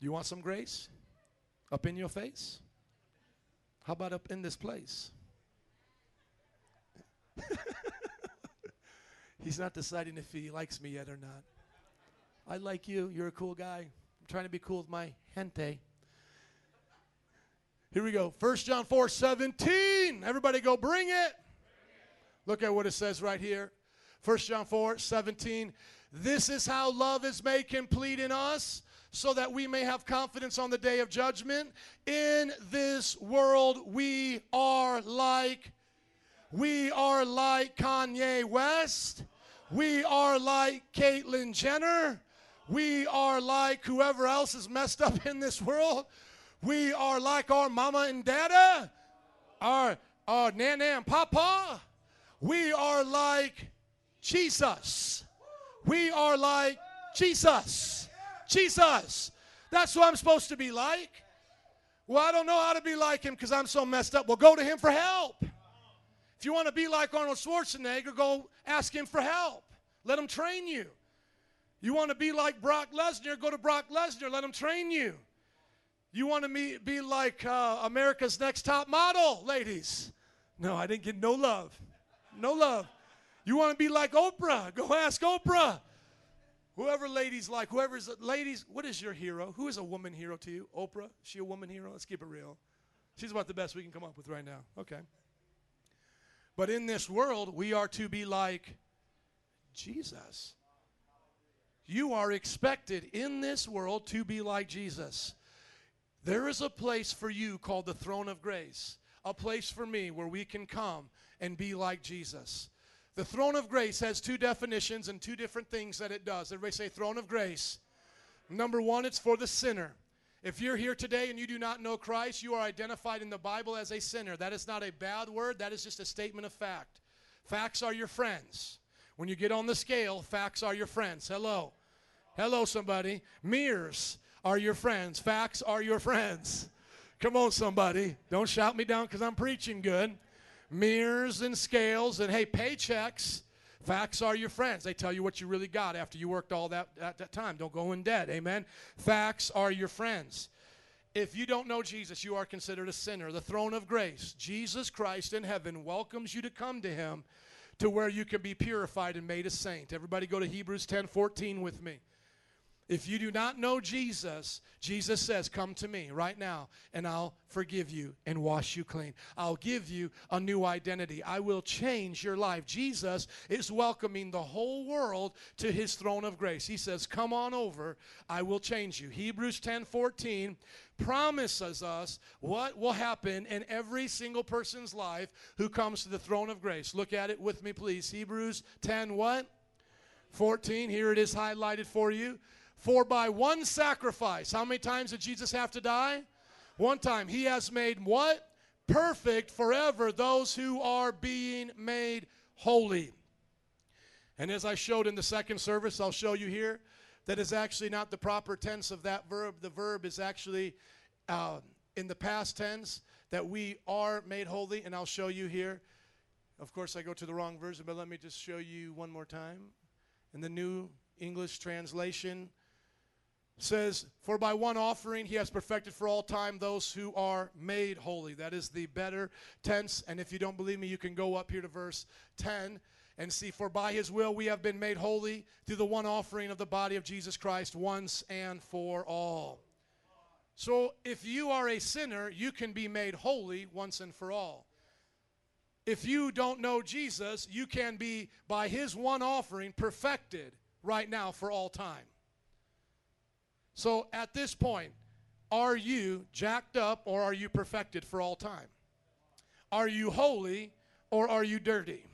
You want some grace? Up in your face? How about up in this place? He's not deciding if he likes me yet or not. I like you. You're a cool guy. I'm trying to be cool with my gente. Here we go. 1 John 4 17. Everybody go, bring it. Look at what it says right here. 1 John 4 17. This is how love is made complete in us, so that we may have confidence on the day of judgment. In this world, we are like we are like Kanye West. We are like Caitlyn Jenner. We are like whoever else is messed up in this world. We are like our mama and dada, our, our nana and papa. We are like Jesus. We are like Jesus. Jesus. That's who I'm supposed to be like. Well, I don't know how to be like him because I'm so messed up. Well, go to him for help. If you want to be like Arnold Schwarzenegger, go ask him for help. Let him train you. You want to be like Brock Lesnar? Go to Brock Lesnar. Let him train you. You want to be, be like uh, America's Next Top Model, ladies? No, I didn't get no love. No love. You want to be like Oprah? Go ask Oprah. Whoever ladies like, whoever's ladies, what is your hero? Who is a woman hero to you? Oprah? Is she a woman hero? Let's keep it real. She's about the best we can come up with right now. Okay. But in this world, we are to be like Jesus. You are expected in this world to be like Jesus. There is a place for you called the throne of grace, a place for me where we can come and be like Jesus. The throne of grace has two definitions and two different things that it does. Everybody say, throne of grace. Number one, it's for the sinner. If you're here today and you do not know Christ, you are identified in the Bible as a sinner. That is not a bad word, that is just a statement of fact. Facts are your friends. When you get on the scale, facts are your friends. Hello. Hello, somebody. Mirrors are your friends. Facts are your friends. Come on, somebody. Don't shout me down because I'm preaching good. Mirrors and scales and hey, paychecks. Facts are your friends. They tell you what you really got after you worked all that at that time. Don't go in debt. Amen. Facts are your friends. If you don't know Jesus, you are considered a sinner. The throne of grace, Jesus Christ in heaven welcomes you to come to him to where you can be purified and made a saint. Everybody go to Hebrews 10:14 with me. If you do not know Jesus, Jesus says, Come to me right now, and I'll forgive you and wash you clean. I'll give you a new identity. I will change your life. Jesus is welcoming the whole world to his throne of grace. He says, Come on over, I will change you. Hebrews 10 14 promises us what will happen in every single person's life who comes to the throne of grace. Look at it with me, please. Hebrews 10 what? 14. Here it is highlighted for you. For by one sacrifice, how many times did Jesus have to die? One time. He has made what? Perfect forever those who are being made holy. And as I showed in the second service, I'll show you here that is actually not the proper tense of that verb. The verb is actually uh, in the past tense that we are made holy, and I'll show you here. Of course, I go to the wrong version, but let me just show you one more time. In the New English translation, says, For by one offering he has perfected for all time those who are made holy. That is the better tense. And if you don't believe me, you can go up here to verse 10 and see, For by his will we have been made holy through the one offering of the body of Jesus Christ once and for all. So if you are a sinner, you can be made holy once and for all. If you don't know Jesus, you can be, by his one offering, perfected right now for all time. So at this point, are you jacked up or are you perfected for all time? Are you holy or are you dirty?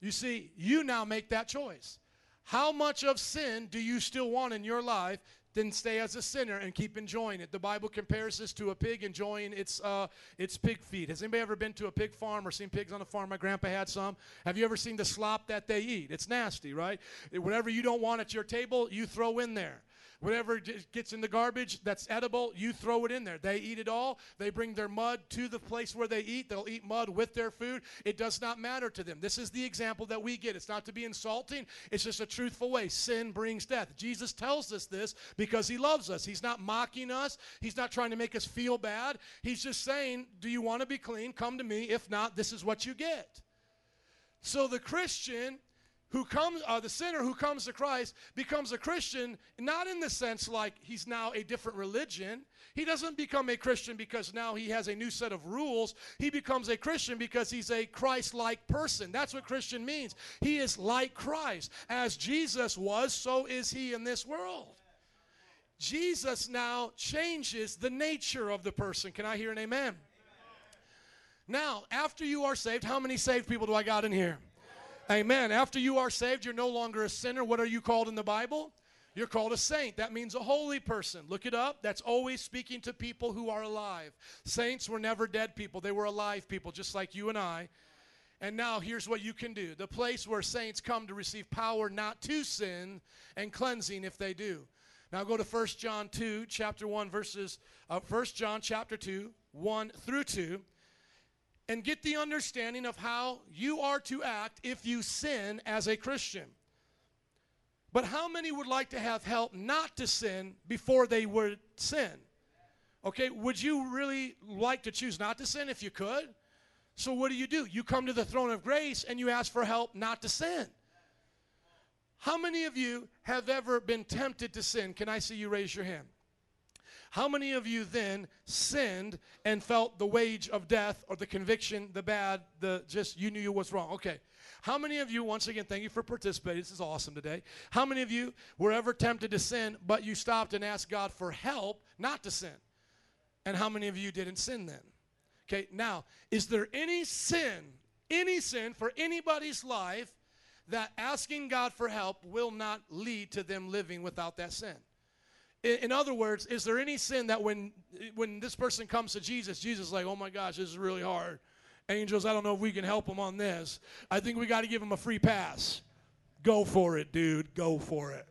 You see, you now make that choice. How much of sin do you still want in your life? Then stay as a sinner and keep enjoying it. The Bible compares this to a pig enjoying its uh, its pig feed. Has anybody ever been to a pig farm or seen pigs on a farm? My grandpa had some. Have you ever seen the slop that they eat? It's nasty, right? Whatever you don't want at your table, you throw in there. Whatever gets in the garbage that's edible, you throw it in there. They eat it all. They bring their mud to the place where they eat. They'll eat mud with their food. It does not matter to them. This is the example that we get. It's not to be insulting, it's just a truthful way. Sin brings death. Jesus tells us this because he loves us. He's not mocking us, he's not trying to make us feel bad. He's just saying, Do you want to be clean? Come to me. If not, this is what you get. So the Christian who comes, uh, the sinner who comes to Christ becomes a Christian, not in the sense like he's now a different religion. He doesn't become a Christian because now he has a new set of rules. He becomes a Christian because he's a Christ like person. That's what Christian means. He is like Christ. As Jesus was, so is he in this world. Jesus now changes the nature of the person. Can I hear an amen? Now, after you are saved, how many saved people do I got in here? Amen. After you are saved, you're no longer a sinner. What are you called in the Bible? You're called a saint. That means a holy person. Look it up. That's always speaking to people who are alive. Saints were never dead people, they were alive people, just like you and I. And now here's what you can do the place where saints come to receive power not to sin and cleansing if they do. Now go to 1 John 2, chapter 1, verses, uh, 1 John chapter 2, 1 through 2 and get the understanding of how you are to act if you sin as a Christian. But how many would like to have help not to sin before they would sin? Okay, would you really like to choose not to sin if you could? So, what do you do? You come to the throne of grace and you ask for help not to sin. How many of you have ever been tempted to sin? Can I see you raise your hand? How many of you then sinned and felt the wage of death or the conviction, the bad, the just you knew you was wrong? Okay. How many of you, once again, thank you for participating. This is awesome today. How many of you were ever tempted to sin, but you stopped and asked God for help not to sin? And how many of you didn't sin then? Okay, now, is there any sin, any sin for anybody's life that asking God for help will not lead to them living without that sin? In, other words, is there any sin that when when this person comes to Jesus, Jesus is like, oh my gosh, this is really hard. Angels, I don't know if we can help him on this. I think we got to give him a free pass. Go for it, dude. Go for it.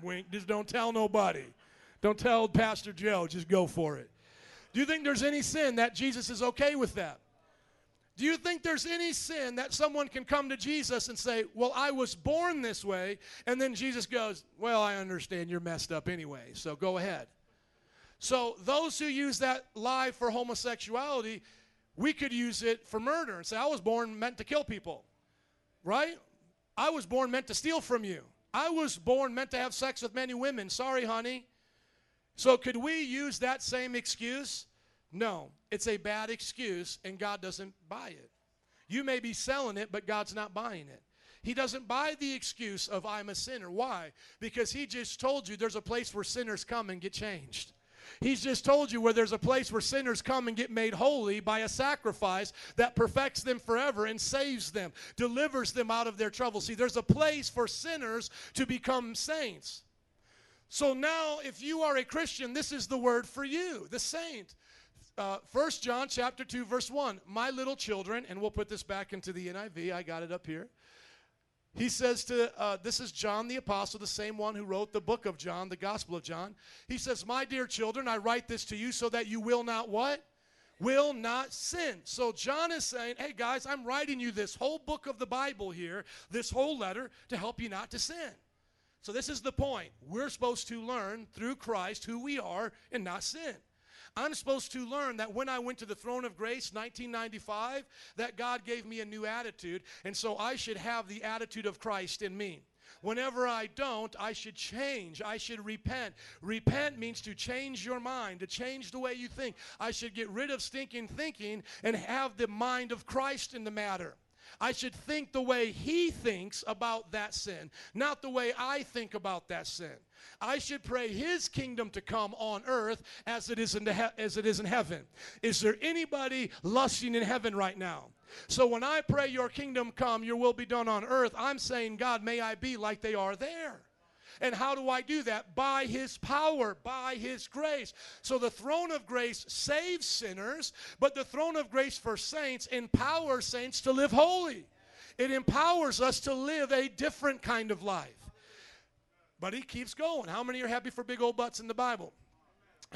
Wink. Just don't tell nobody. Don't tell Pastor Joe. Just go for it. Do you think there's any sin that Jesus is okay with that? Do you think there's any sin that someone can come to Jesus and say, Well, I was born this way? And then Jesus goes, Well, I understand you're messed up anyway, so go ahead. So, those who use that lie for homosexuality, we could use it for murder and say, I was born meant to kill people, right? I was born meant to steal from you. I was born meant to have sex with many women. Sorry, honey. So, could we use that same excuse? No, it's a bad excuse, and God doesn't buy it. You may be selling it, but God's not buying it. He doesn't buy the excuse of I'm a sinner. Why? Because He just told you there's a place where sinners come and get changed. He's just told you where there's a place where sinners come and get made holy by a sacrifice that perfects them forever and saves them, delivers them out of their trouble. See, there's a place for sinners to become saints. So now, if you are a Christian, this is the word for you, the saint. Uh, 1 John chapter 2, verse 1. My little children, and we'll put this back into the NIV, I got it up here. He says to, uh, this is John the Apostle, the same one who wrote the book of John, the Gospel of John. He says, My dear children, I write this to you so that you will not what? Will not sin. So John is saying, Hey guys, I'm writing you this whole book of the Bible here, this whole letter, to help you not to sin. So this is the point. We're supposed to learn through Christ who we are and not sin. I'm supposed to learn that when I went to the throne of grace 1995 that God gave me a new attitude and so I should have the attitude of Christ in me. Whenever I don't, I should change. I should repent. Repent means to change your mind, to change the way you think. I should get rid of stinking thinking and have the mind of Christ in the matter. I should think the way he thinks about that sin, not the way I think about that sin. I should pray his kingdom to come on earth as it is in, he- as it is in heaven. Is there anybody lusting in heaven right now? So when I pray your kingdom come, your will be done on earth, I'm saying, God, may I be like they are there. And how do I do that? By His power, by His grace. So the throne of grace saves sinners, but the throne of grace for saints empowers saints to live holy. It empowers us to live a different kind of life. But He keeps going. How many are happy for big old butts in the Bible?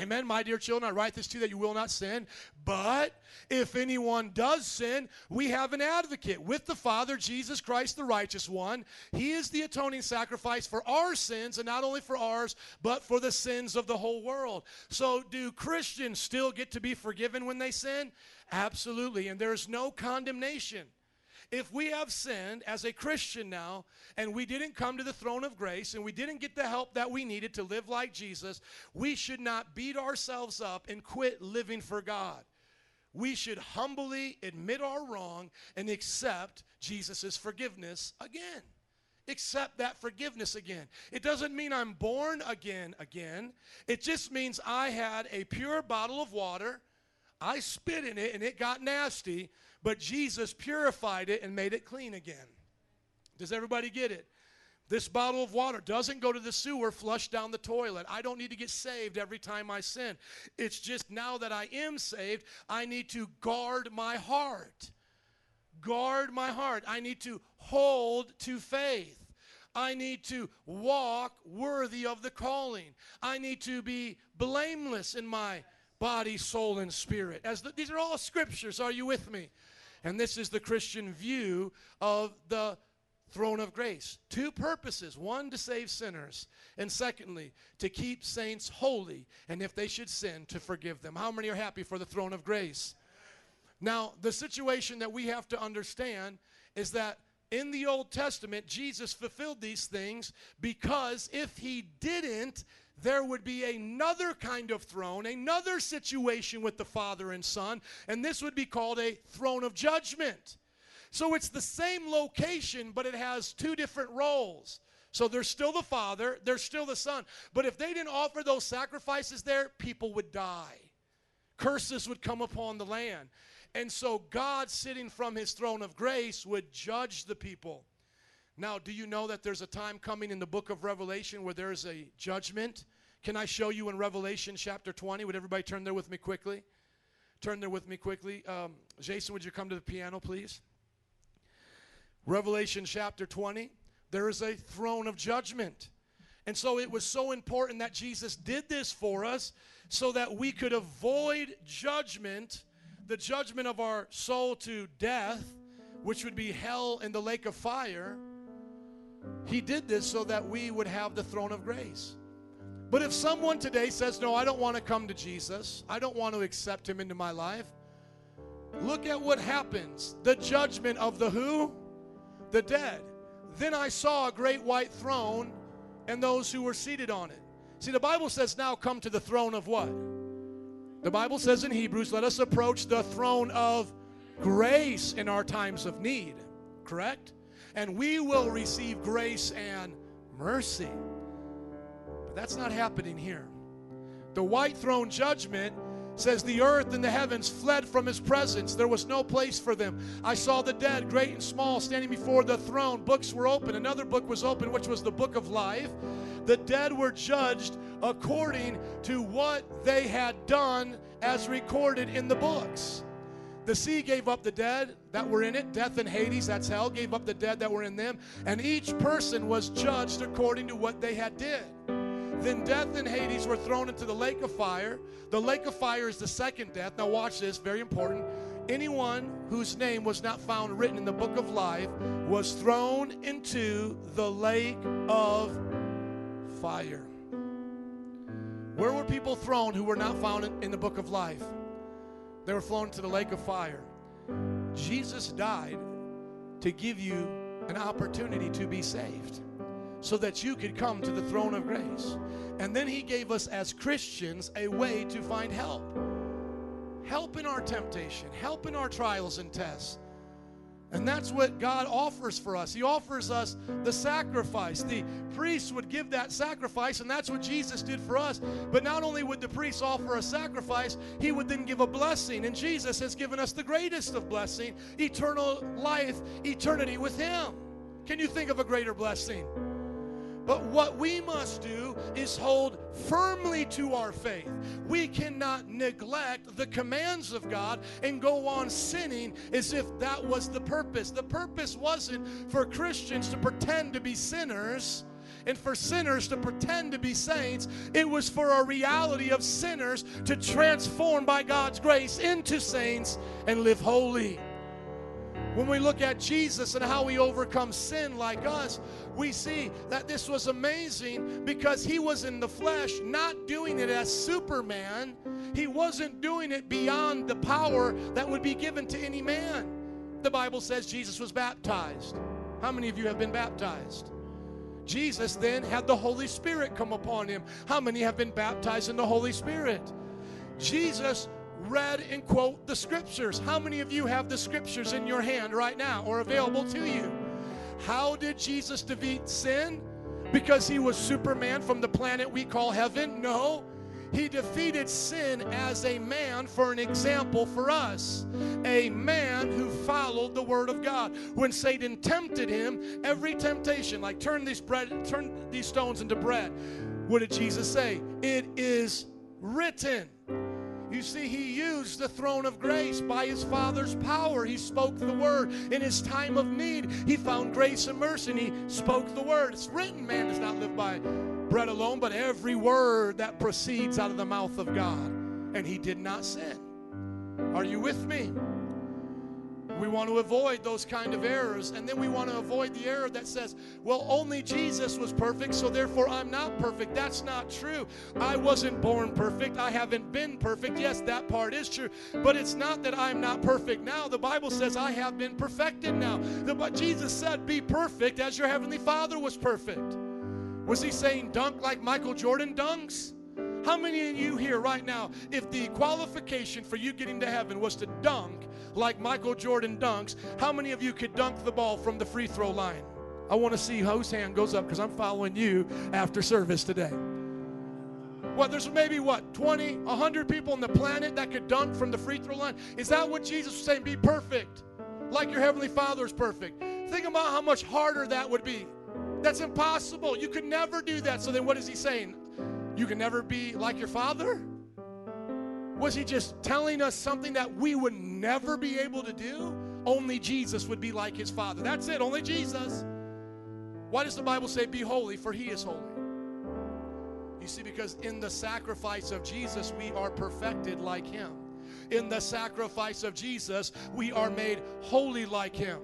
Amen. My dear children, I write this to you that you will not sin. But if anyone does sin, we have an advocate with the Father, Jesus Christ, the righteous one. He is the atoning sacrifice for our sins, and not only for ours, but for the sins of the whole world. So, do Christians still get to be forgiven when they sin? Absolutely. And there's no condemnation. If we have sinned as a Christian now, and we didn't come to the throne of grace, and we didn't get the help that we needed to live like Jesus, we should not beat ourselves up and quit living for God. We should humbly admit our wrong and accept Jesus' forgiveness again. Accept that forgiveness again. It doesn't mean I'm born again, again. It just means I had a pure bottle of water. I spit in it and it got nasty, but Jesus purified it and made it clean again. Does everybody get it? This bottle of water doesn't go to the sewer, flush down the toilet. I don't need to get saved every time I sin. It's just now that I am saved, I need to guard my heart. Guard my heart. I need to hold to faith. I need to walk worthy of the calling. I need to be blameless in my body, soul, and spirit. As the, these are all scriptures. Are you with me? And this is the Christian view of the throne of grace. Two purposes one, to save sinners, and secondly, to keep saints holy, and if they should sin, to forgive them. How many are happy for the throne of grace? Now, the situation that we have to understand is that in the Old Testament, Jesus fulfilled these things because if he didn't, there would be another kind of throne, another situation with the Father and Son, and this would be called a throne of judgment. So it's the same location, but it has two different roles. So there's still the Father, there's still the Son. But if they didn't offer those sacrifices there, people would die. Curses would come upon the land. And so God, sitting from his throne of grace, would judge the people. Now, do you know that there's a time coming in the book of Revelation where there's a judgment? Can I show you in Revelation chapter 20? Would everybody turn there with me quickly? Turn there with me quickly. Um, Jason, would you come to the piano, please? Revelation chapter 20. There is a throne of judgment. And so it was so important that Jesus did this for us so that we could avoid judgment, the judgment of our soul to death, which would be hell in the lake of fire. He did this so that we would have the throne of grace. But if someone today says, No, I don't want to come to Jesus, I don't want to accept him into my life, look at what happens the judgment of the who? The dead. Then I saw a great white throne and those who were seated on it. See, the Bible says, Now come to the throne of what? The Bible says in Hebrews, Let us approach the throne of grace in our times of need. Correct? And we will receive grace and mercy. But that's not happening here. The white throne judgment says the earth and the heavens fled from his presence. There was no place for them. I saw the dead, great and small, standing before the throne. Books were open. Another book was open, which was the book of life. The dead were judged according to what they had done as recorded in the books. The sea gave up the dead that were in it. Death and Hades, that's hell, gave up the dead that were in them. And each person was judged according to what they had did. Then death and Hades were thrown into the lake of fire. The lake of fire is the second death. Now, watch this, very important. Anyone whose name was not found written in the book of life was thrown into the lake of fire. Where were people thrown who were not found in, the book of life? They were thrown into the lake of fire. Jesus died to give you an opportunity to be saved so that you could come to the throne of grace. And then he gave us as Christians a way to find help. Help in our temptation, help in our trials and tests. And that's what God offers for us. He offers us the sacrifice. The priests would give that sacrifice, and that's what Jesus did for us. But not only would the priests offer a sacrifice, he would then give a blessing. And Jesus has given us the greatest of blessing eternal life, eternity with him. Can you think of a greater blessing? But what we must do is hold firmly to our faith. We cannot neglect the commands of God and go on sinning as if that was the purpose. The purpose wasn't for Christians to pretend to be sinners and for sinners to pretend to be saints. It was for a reality of sinners to transform by God's grace into saints and live holy. When we look at Jesus and how he overcomes sin like us, we see that this was amazing because he was in the flesh, not doing it as Superman. He wasn't doing it beyond the power that would be given to any man. The Bible says Jesus was baptized. How many of you have been baptized? Jesus then had the Holy Spirit come upon him. How many have been baptized in the Holy Spirit? Jesus read and quote the scriptures. How many of you have the scriptures in your hand right now or available to you? How did Jesus defeat sin? Because he was Superman from the planet we call heaven? No. He defeated sin as a man for an example for us. A man who followed the word of God. When Satan tempted him, every temptation, like turn these bread, turn these stones into bread. What did Jesus say? It is written. You see, he used the throne of grace by his Father's power. He spoke the word. In his time of need, he found grace and mercy and he spoke the word. It's written, man does not live by bread alone, but every word that proceeds out of the mouth of God. And he did not sin. Are you with me? We want to avoid those kind of errors. And then we want to avoid the error that says, well, only Jesus was perfect, so therefore I'm not perfect. That's not true. I wasn't born perfect. I haven't been perfect. Yes, that part is true. But it's not that I'm not perfect now. The Bible says I have been perfected now. The, but Jesus said, be perfect as your heavenly Father was perfect. Was he saying dunk like Michael Jordan dunks? How many of you here right now, if the qualification for you getting to heaven was to dunk like Michael Jordan dunks, how many of you could dunk the ball from the free throw line? I want to see whose hand goes up because I'm following you after service today. Well, there's maybe what, 20, 100 people on the planet that could dunk from the free throw line? Is that what Jesus was saying? Be perfect, like your Heavenly Father is perfect. Think about how much harder that would be. That's impossible. You could never do that. So then what is he saying? You can never be like your father? Was he just telling us something that we would never be able to do? Only Jesus would be like his father. That's it, only Jesus. Why does the Bible say, Be holy, for he is holy? You see, because in the sacrifice of Jesus, we are perfected like him. In the sacrifice of Jesus, we are made holy like him.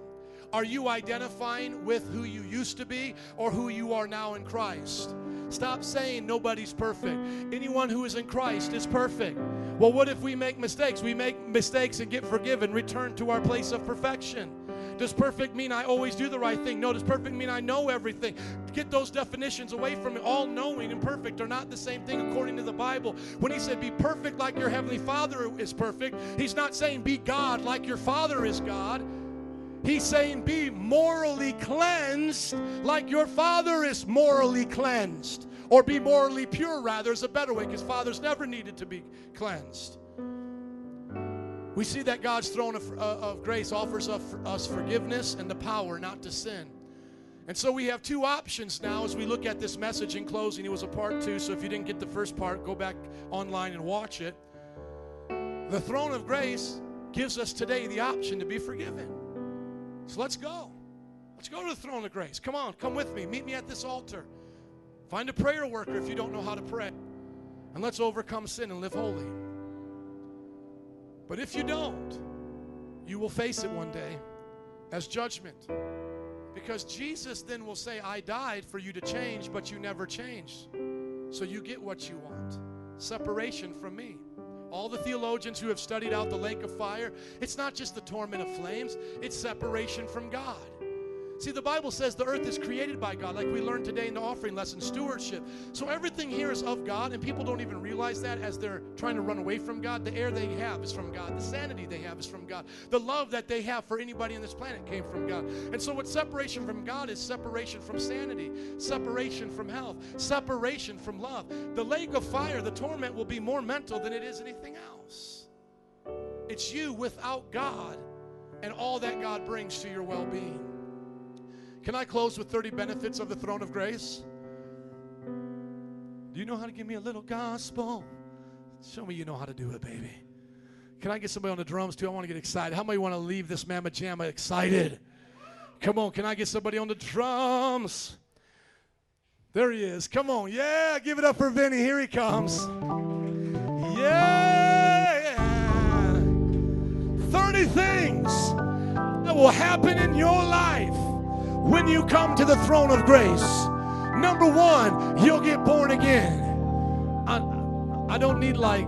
Are you identifying with who you used to be or who you are now in Christ? Stop saying nobody's perfect. Anyone who is in Christ is perfect. Well, what if we make mistakes? We make mistakes and get forgiven, return to our place of perfection. Does perfect mean I always do the right thing? No. Does perfect mean I know everything? Get those definitions away from me. All knowing and perfect are not the same thing according to the Bible. When he said, Be perfect like your heavenly Father is perfect, he's not saying be God like your Father is God. He's saying, be morally cleansed like your father is morally cleansed. Or be morally pure, rather, is a better way, because fathers never needed to be cleansed. We see that God's throne of, uh, of grace offers us, us forgiveness and the power not to sin. And so we have two options now as we look at this message in closing. It was a part two, so if you didn't get the first part, go back online and watch it. The throne of grace gives us today the option to be forgiven. So let's go. Let's go to the throne of grace. Come on, come with me. Meet me at this altar. Find a prayer worker if you don't know how to pray. And let's overcome sin and live holy. But if you don't, you will face it one day as judgment. Because Jesus then will say, I died for you to change, but you never changed. So you get what you want separation from me. All the theologians who have studied out the lake of fire, it's not just the torment of flames, it's separation from God. See, the Bible says the earth is created by God, like we learned today in the offering lesson, stewardship. So everything here is of God, and people don't even realize that as they're trying to run away from God. The air they have is from God, the sanity they have is from God, the love that they have for anybody on this planet came from God. And so, what separation from God is separation from sanity, separation from health, separation from love. The lake of fire, the torment will be more mental than it is anything else. It's you without God and all that God brings to your well being. Can I close with 30 benefits of the throne of grace? Do you know how to give me a little gospel? Show me you know how to do it, baby. Can I get somebody on the drums too? I want to get excited. How many want to leave this Mamma Jamma excited? Come on, can I get somebody on the drums? There he is. Come on. Yeah, give it up for Vinny. Here he comes. Yeah. 30 things that will happen in your life when you come to the throne of grace. Number one, you'll get born again. I, I don't need like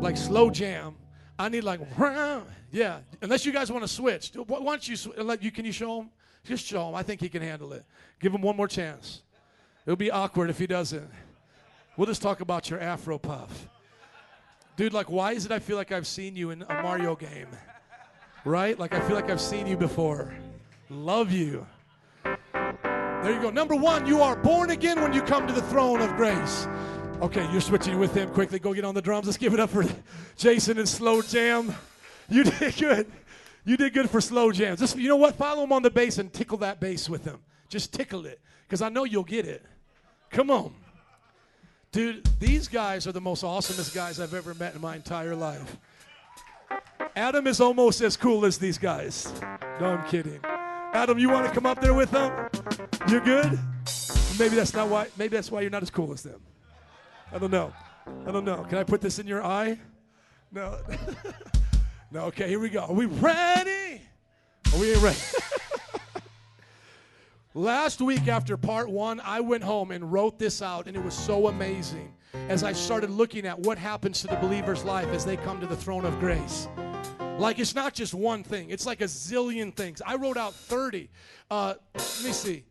like slow jam. I need like yeah. Unless you guys want to switch. Why don't you you can you show him? Just show him. I think he can handle it. Give him one more chance. It'll be awkward if he doesn't. We'll just talk about your afro puff. Dude, like why is it I feel like I've seen you in a Mario game? Right? Like I feel like I've seen you before. Love you. There you go. Number one, you are born again when you come to the throne of grace. Okay, you're switching with him quickly. Go get on the drums. Let's give it up for Jason and Slow Jam. You did good. You did good for Slow Jam. Just you know what? Follow him on the bass and tickle that bass with him. Just tickle it, because I know you'll get it. Come on, dude. These guys are the most awesomest guys I've ever met in my entire life. Adam is almost as cool as these guys. No, I'm kidding. Adam, you want to come up there with them? You're good? Maybe that's not why. Maybe that's why you're not as cool as them. I don't know. I don't know. Can I put this in your eye? No. no. Okay, here we go. Are we ready? Are we ready. Last week after part one, I went home and wrote this out, and it was so amazing as I started looking at what happens to the believer's life as they come to the throne of grace. Like it's not just one thing, it's like a zillion things. I wrote out 30. Uh, let me see.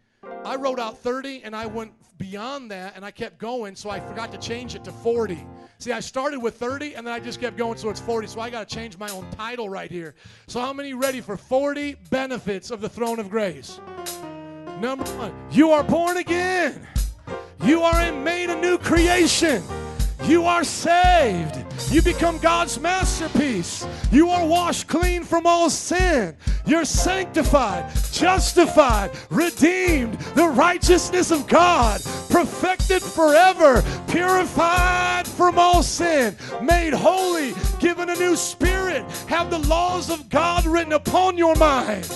I wrote out 30 and I went beyond that and I kept going, so I forgot to change it to 40. See, I started with 30 and then I just kept going, so it's 40. So I got to change my own title right here. So, how many ready for 40 benefits of the throne of grace? Number one, you are born again. You are made a new creation. You are saved. You become God's masterpiece. You are washed clean from all sin. You're sanctified, justified, redeemed, the righteousness of God, perfected forever, purified from all sin, made holy, given a new spirit, have the laws of God written upon your mind.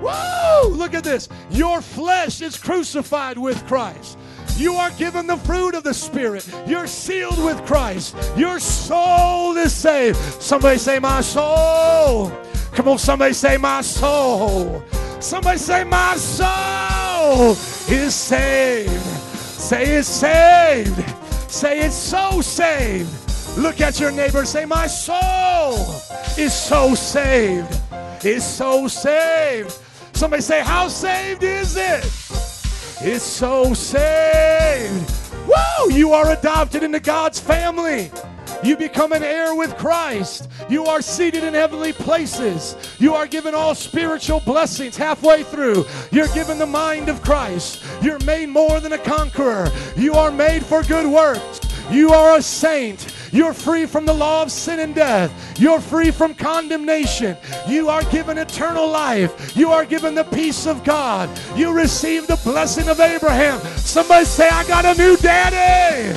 Woo! Look at this. Your flesh is crucified with Christ. You are given the fruit of the Spirit. You're sealed with Christ. Your soul is saved. Somebody say, My soul. Come on, somebody say, My soul. Somebody say, My soul is saved. Say it's saved. Say it's so saved. Look at your neighbor say, My soul is so saved. Is so saved. Somebody say, How saved is it? Is so saved. Woo! You are adopted into God's family. You become an heir with Christ. You are seated in heavenly places. You are given all spiritual blessings halfway through. You're given the mind of Christ. You're made more than a conqueror. You are made for good works. You are a saint. You're free from the law of sin and death. You're free from condemnation. You are given eternal life. You are given the peace of God. You receive the blessing of Abraham. Somebody say, I got a new daddy.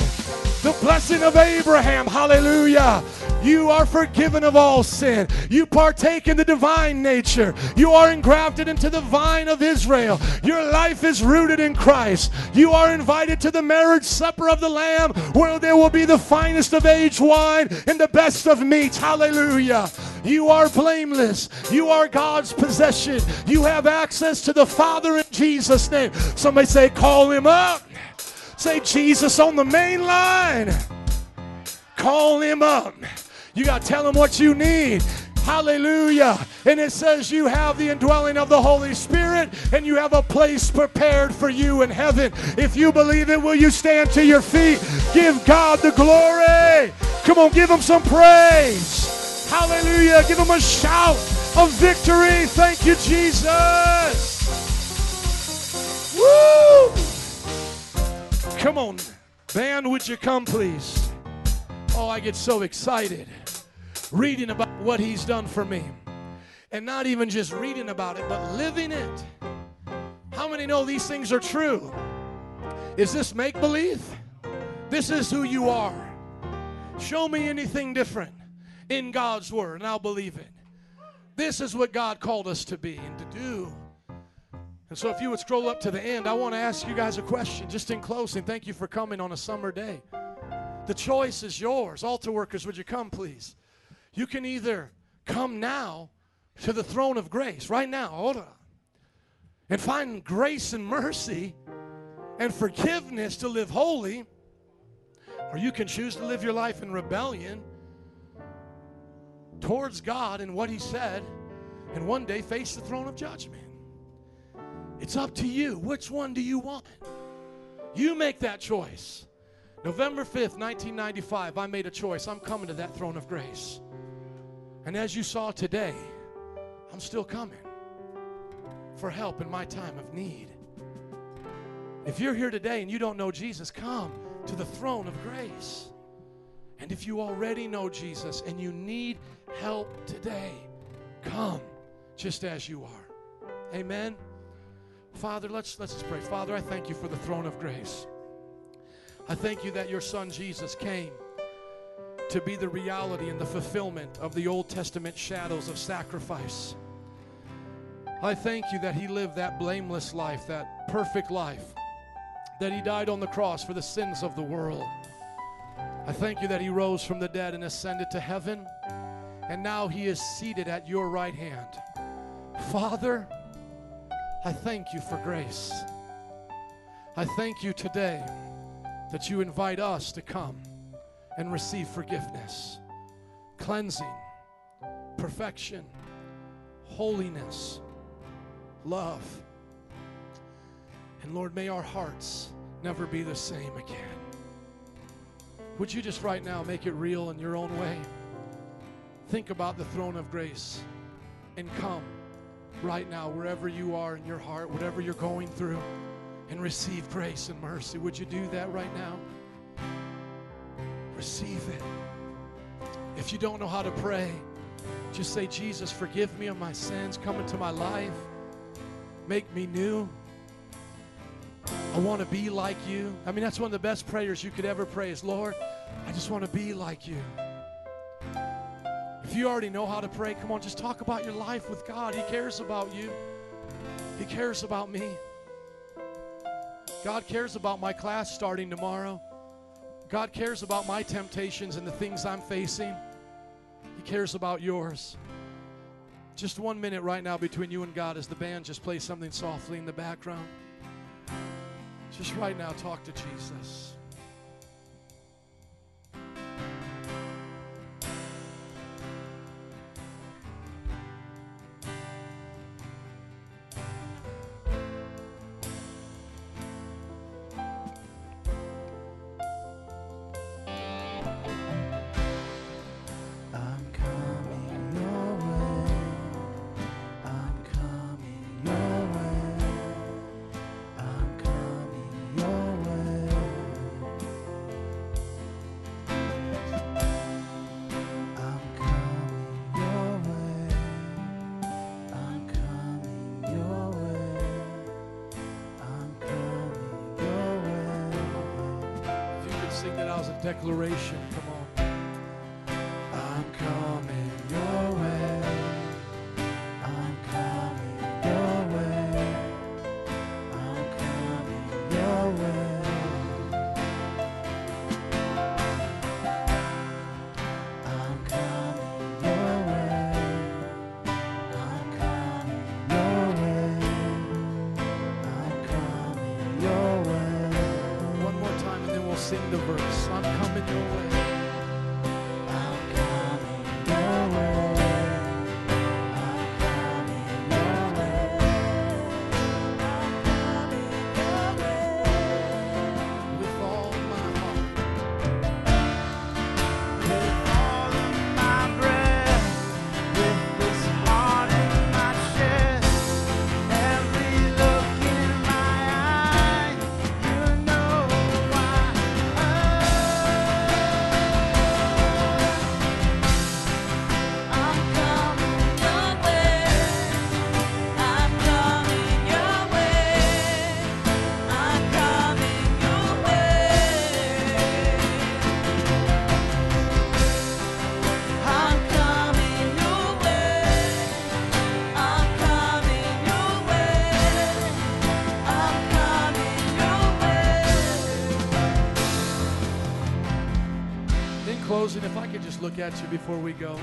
The blessing of Abraham. Hallelujah. You are forgiven of all sin. You partake in the divine nature. You are engrafted into the vine of Israel. Your life is rooted in Christ. You are invited to the marriage supper of the Lamb where there will be the finest of aged wine and the best of meats. Hallelujah. You are blameless. You are God's possession. You have access to the Father in Jesus' name. Somebody say, call him up. Say Jesus on the main line. Call him up. You got to tell him what you need. Hallelujah. And it says you have the indwelling of the Holy Spirit and you have a place prepared for you in heaven. If you believe it, will you stand to your feet? Give God the glory. Come on, give him some praise. Hallelujah. Give him a shout of victory. Thank you, Jesus. Woo! Come on, band, would you come, please? Oh, I get so excited reading about what he's done for me. And not even just reading about it, but living it. How many know these things are true? Is this make believe? This is who you are. Show me anything different in God's word, and I'll believe it. This is what God called us to be and to do. And so, if you would scroll up to the end, I want to ask you guys a question just in closing. Thank you for coming on a summer day. The choice is yours. Altar workers, would you come, please? You can either come now to the throne of grace, right now, hold on, and find grace and mercy and forgiveness to live holy, or you can choose to live your life in rebellion towards God and what He said, and one day face the throne of judgment. It's up to you. Which one do you want? You make that choice. November 5th, 1995, I made a choice. I'm coming to that throne of grace. And as you saw today, I'm still coming for help in my time of need. If you're here today and you don't know Jesus, come to the throne of grace. And if you already know Jesus and you need help today, come just as you are. Amen. Father, let's let's just pray. Father, I thank you for the throne of grace. I thank you that your son Jesus came to be the reality and the fulfillment of the Old Testament shadows of sacrifice. I thank you that he lived that blameless life, that perfect life, that he died on the cross for the sins of the world. I thank you that he rose from the dead and ascended to heaven, and now he is seated at your right hand. Father, I thank you for grace. I thank you today that you invite us to come and receive forgiveness, cleansing, perfection, holiness, love. And Lord, may our hearts never be the same again. Would you just right now make it real in your own way? Think about the throne of grace and come right now, wherever you are in your heart, whatever you're going through, and receive grace and mercy. Would you do that right now? Receive it. If you don't know how to pray, just say, Jesus, forgive me of my sins. Come into my life. Make me new. I want to be like you. I mean, that's one of the best prayers you could ever pray is, Lord, I just want to be like you. If you already know how to pray, come on, just talk about your life with God. He cares about you, He cares about me. God cares about my class starting tomorrow. God cares about my temptations and the things I'm facing. He cares about yours. Just one minute right now between you and God as the band just plays something softly in the background. Just right now, talk to Jesus. Declaration, at you before we go,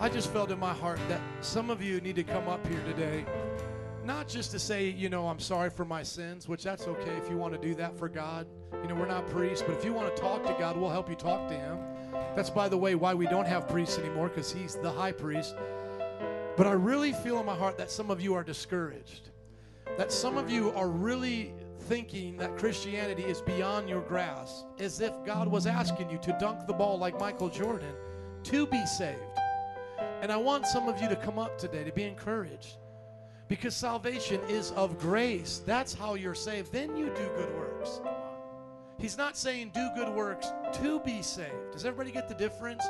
I just felt in my heart that some of you need to come up here today, not just to say, you know, I'm sorry for my sins, which that's okay if you want to do that for God. You know, we're not priests, but if you want to talk to God, we'll help you talk to Him. That's, by the way, why we don't have priests anymore, because He's the high priest. But I really feel in my heart that some of you are discouraged, that some of you are really thinking that Christianity is beyond your grasp, as if God was asking you to dunk the ball like Michael Jordan to be saved. And I want some of you to come up today to be encouraged because salvation is of grace. That's how you're saved. Then you do good works. He's not saying do good works to be saved. Does everybody get the difference?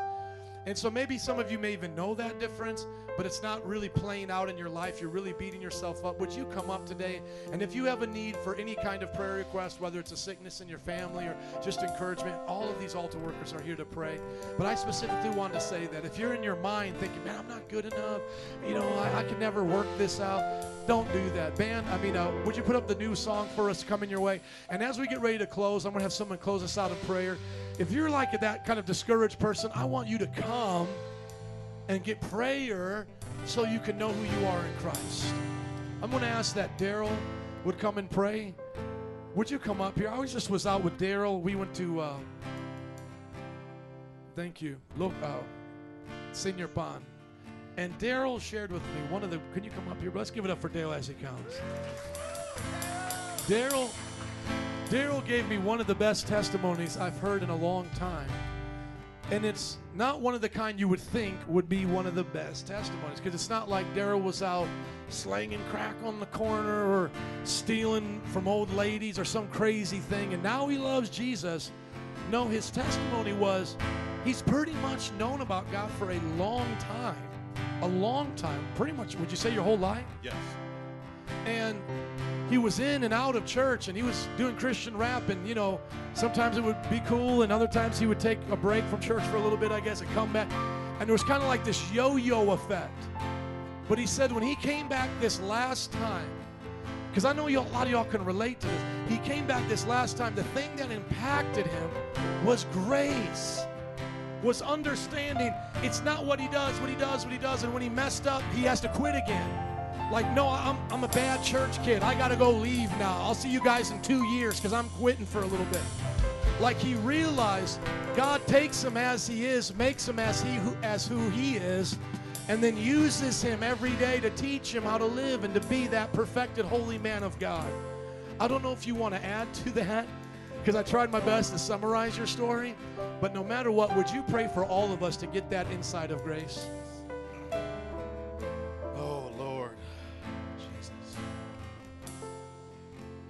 And so maybe some of you may even know that difference, but it's not really playing out in your life. You're really beating yourself up. Would you come up today? And if you have a need for any kind of prayer request, whether it's a sickness in your family or just encouragement, all of these altar workers are here to pray. But I specifically want to say that if you're in your mind thinking, man, I'm not good enough, you know, I, I can never work this out, don't do that. Band, I mean, uh, would you put up the new song for us coming your way? And as we get ready to close, I'm going to have someone close us out in prayer. If you're like that kind of discouraged person, I want you to come and get prayer so you can know who you are in Christ. I'm going to ask that Daryl would come and pray. Would you come up here? I was just was out with Daryl. We went to, uh, thank you, look, uh, Senior Pond. And Daryl shared with me one of the, can you come up here? Let's give it up for Daryl as he comes. Daryl, Daryl gave me one of the best testimonies I've heard in a long time. And it's not one of the kind you would think would be one of the best testimonies because it's not like Daryl was out slanging crack on the corner or stealing from old ladies or some crazy thing and now he loves Jesus. No, his testimony was he's pretty much known about God for a long time. A long time. Pretty much, would you say your whole life? Yes. and he was in and out of church and he was doing christian rap and you know sometimes it would be cool and other times he would take a break from church for a little bit i guess and come back and there was kind of like this yo-yo effect but he said when he came back this last time because i know a lot of y'all can relate to this he came back this last time the thing that impacted him was grace was understanding it's not what he does, what he does, what he does, and when he messed up, he has to quit again. Like, no, I'm, I'm a bad church kid. I got to go leave now. I'll see you guys in two years because I'm quitting for a little bit. Like he realized God takes him as he is, makes him as he who, as who he is, and then uses him every day to teach him how to live and to be that perfected holy man of God. I don't know if you want to add to that because I tried my best to summarize your story, but no matter what, would you pray for all of us to get that insight of grace?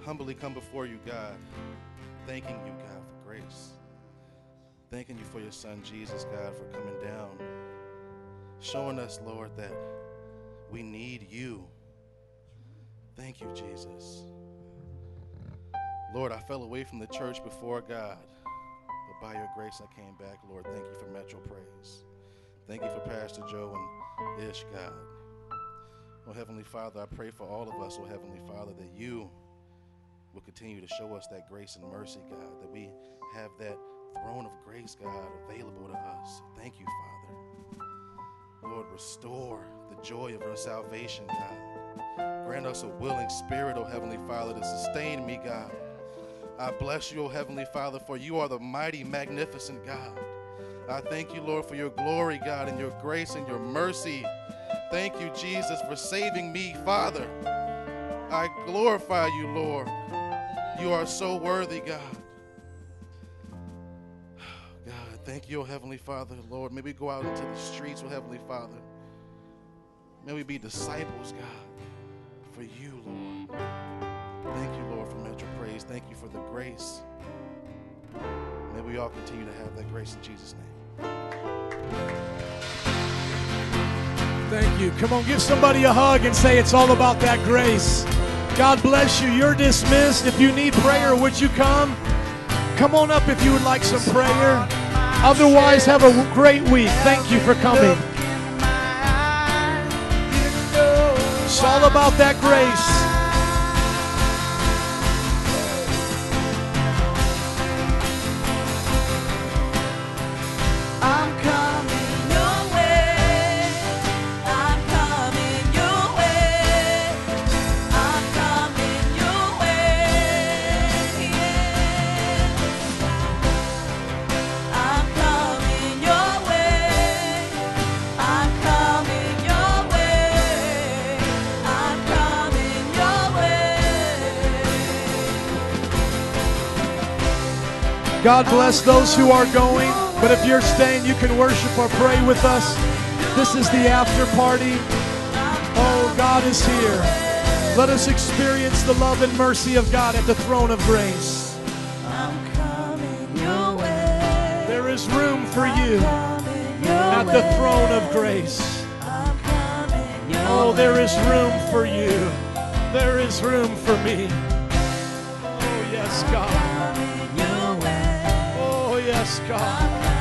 Humbly come before you, God, thanking you, God, for grace. Thanking you for your son, Jesus, God, for coming down. Showing us, Lord, that we need you. Thank you, Jesus. Lord, I fell away from the church before God, but by your grace I came back, Lord. Thank you for Metro Praise. Thank you for Pastor Joe and Ish, God. Oh, Heavenly Father, I pray for all of us, oh, Heavenly Father, that you will continue to show us that grace and mercy, God, that we have that throne of grace, God, available to us. Thank you, Father. Lord, restore the joy of our salvation, God. Grant us a willing spirit, oh Heavenly Father, to sustain me, God. I bless you, oh Heavenly Father, for you are the mighty, magnificent God. I thank you, Lord, for your glory, God, and your grace and your mercy. Thank you, Jesus, for saving me, Father. I glorify you, Lord. You are so worthy, God. God, thank you, oh Heavenly Father, Lord. May we go out into the streets, oh Heavenly Father. May we be disciples, God, for you, Lord. Thank you, Lord, for Metro Praise. Thank you for the grace. May we all continue to have that grace in Jesus' name. Thank you. Come on, give somebody a hug and say it's all about that grace. God bless you. You're dismissed. If you need prayer, would you come? Come on up if you would like some prayer. Otherwise, have a great week. Thank you for coming. It's all about that grace. God bless those who are going. But if you're staying, you can worship or pray with us. This is the after party. Oh, God is here. Let us experience the love and mercy of God at the throne of grace. Your way. There is room for you at the throne of grace. Oh, there is room for you. There is room for me. Oh, yes, God. God.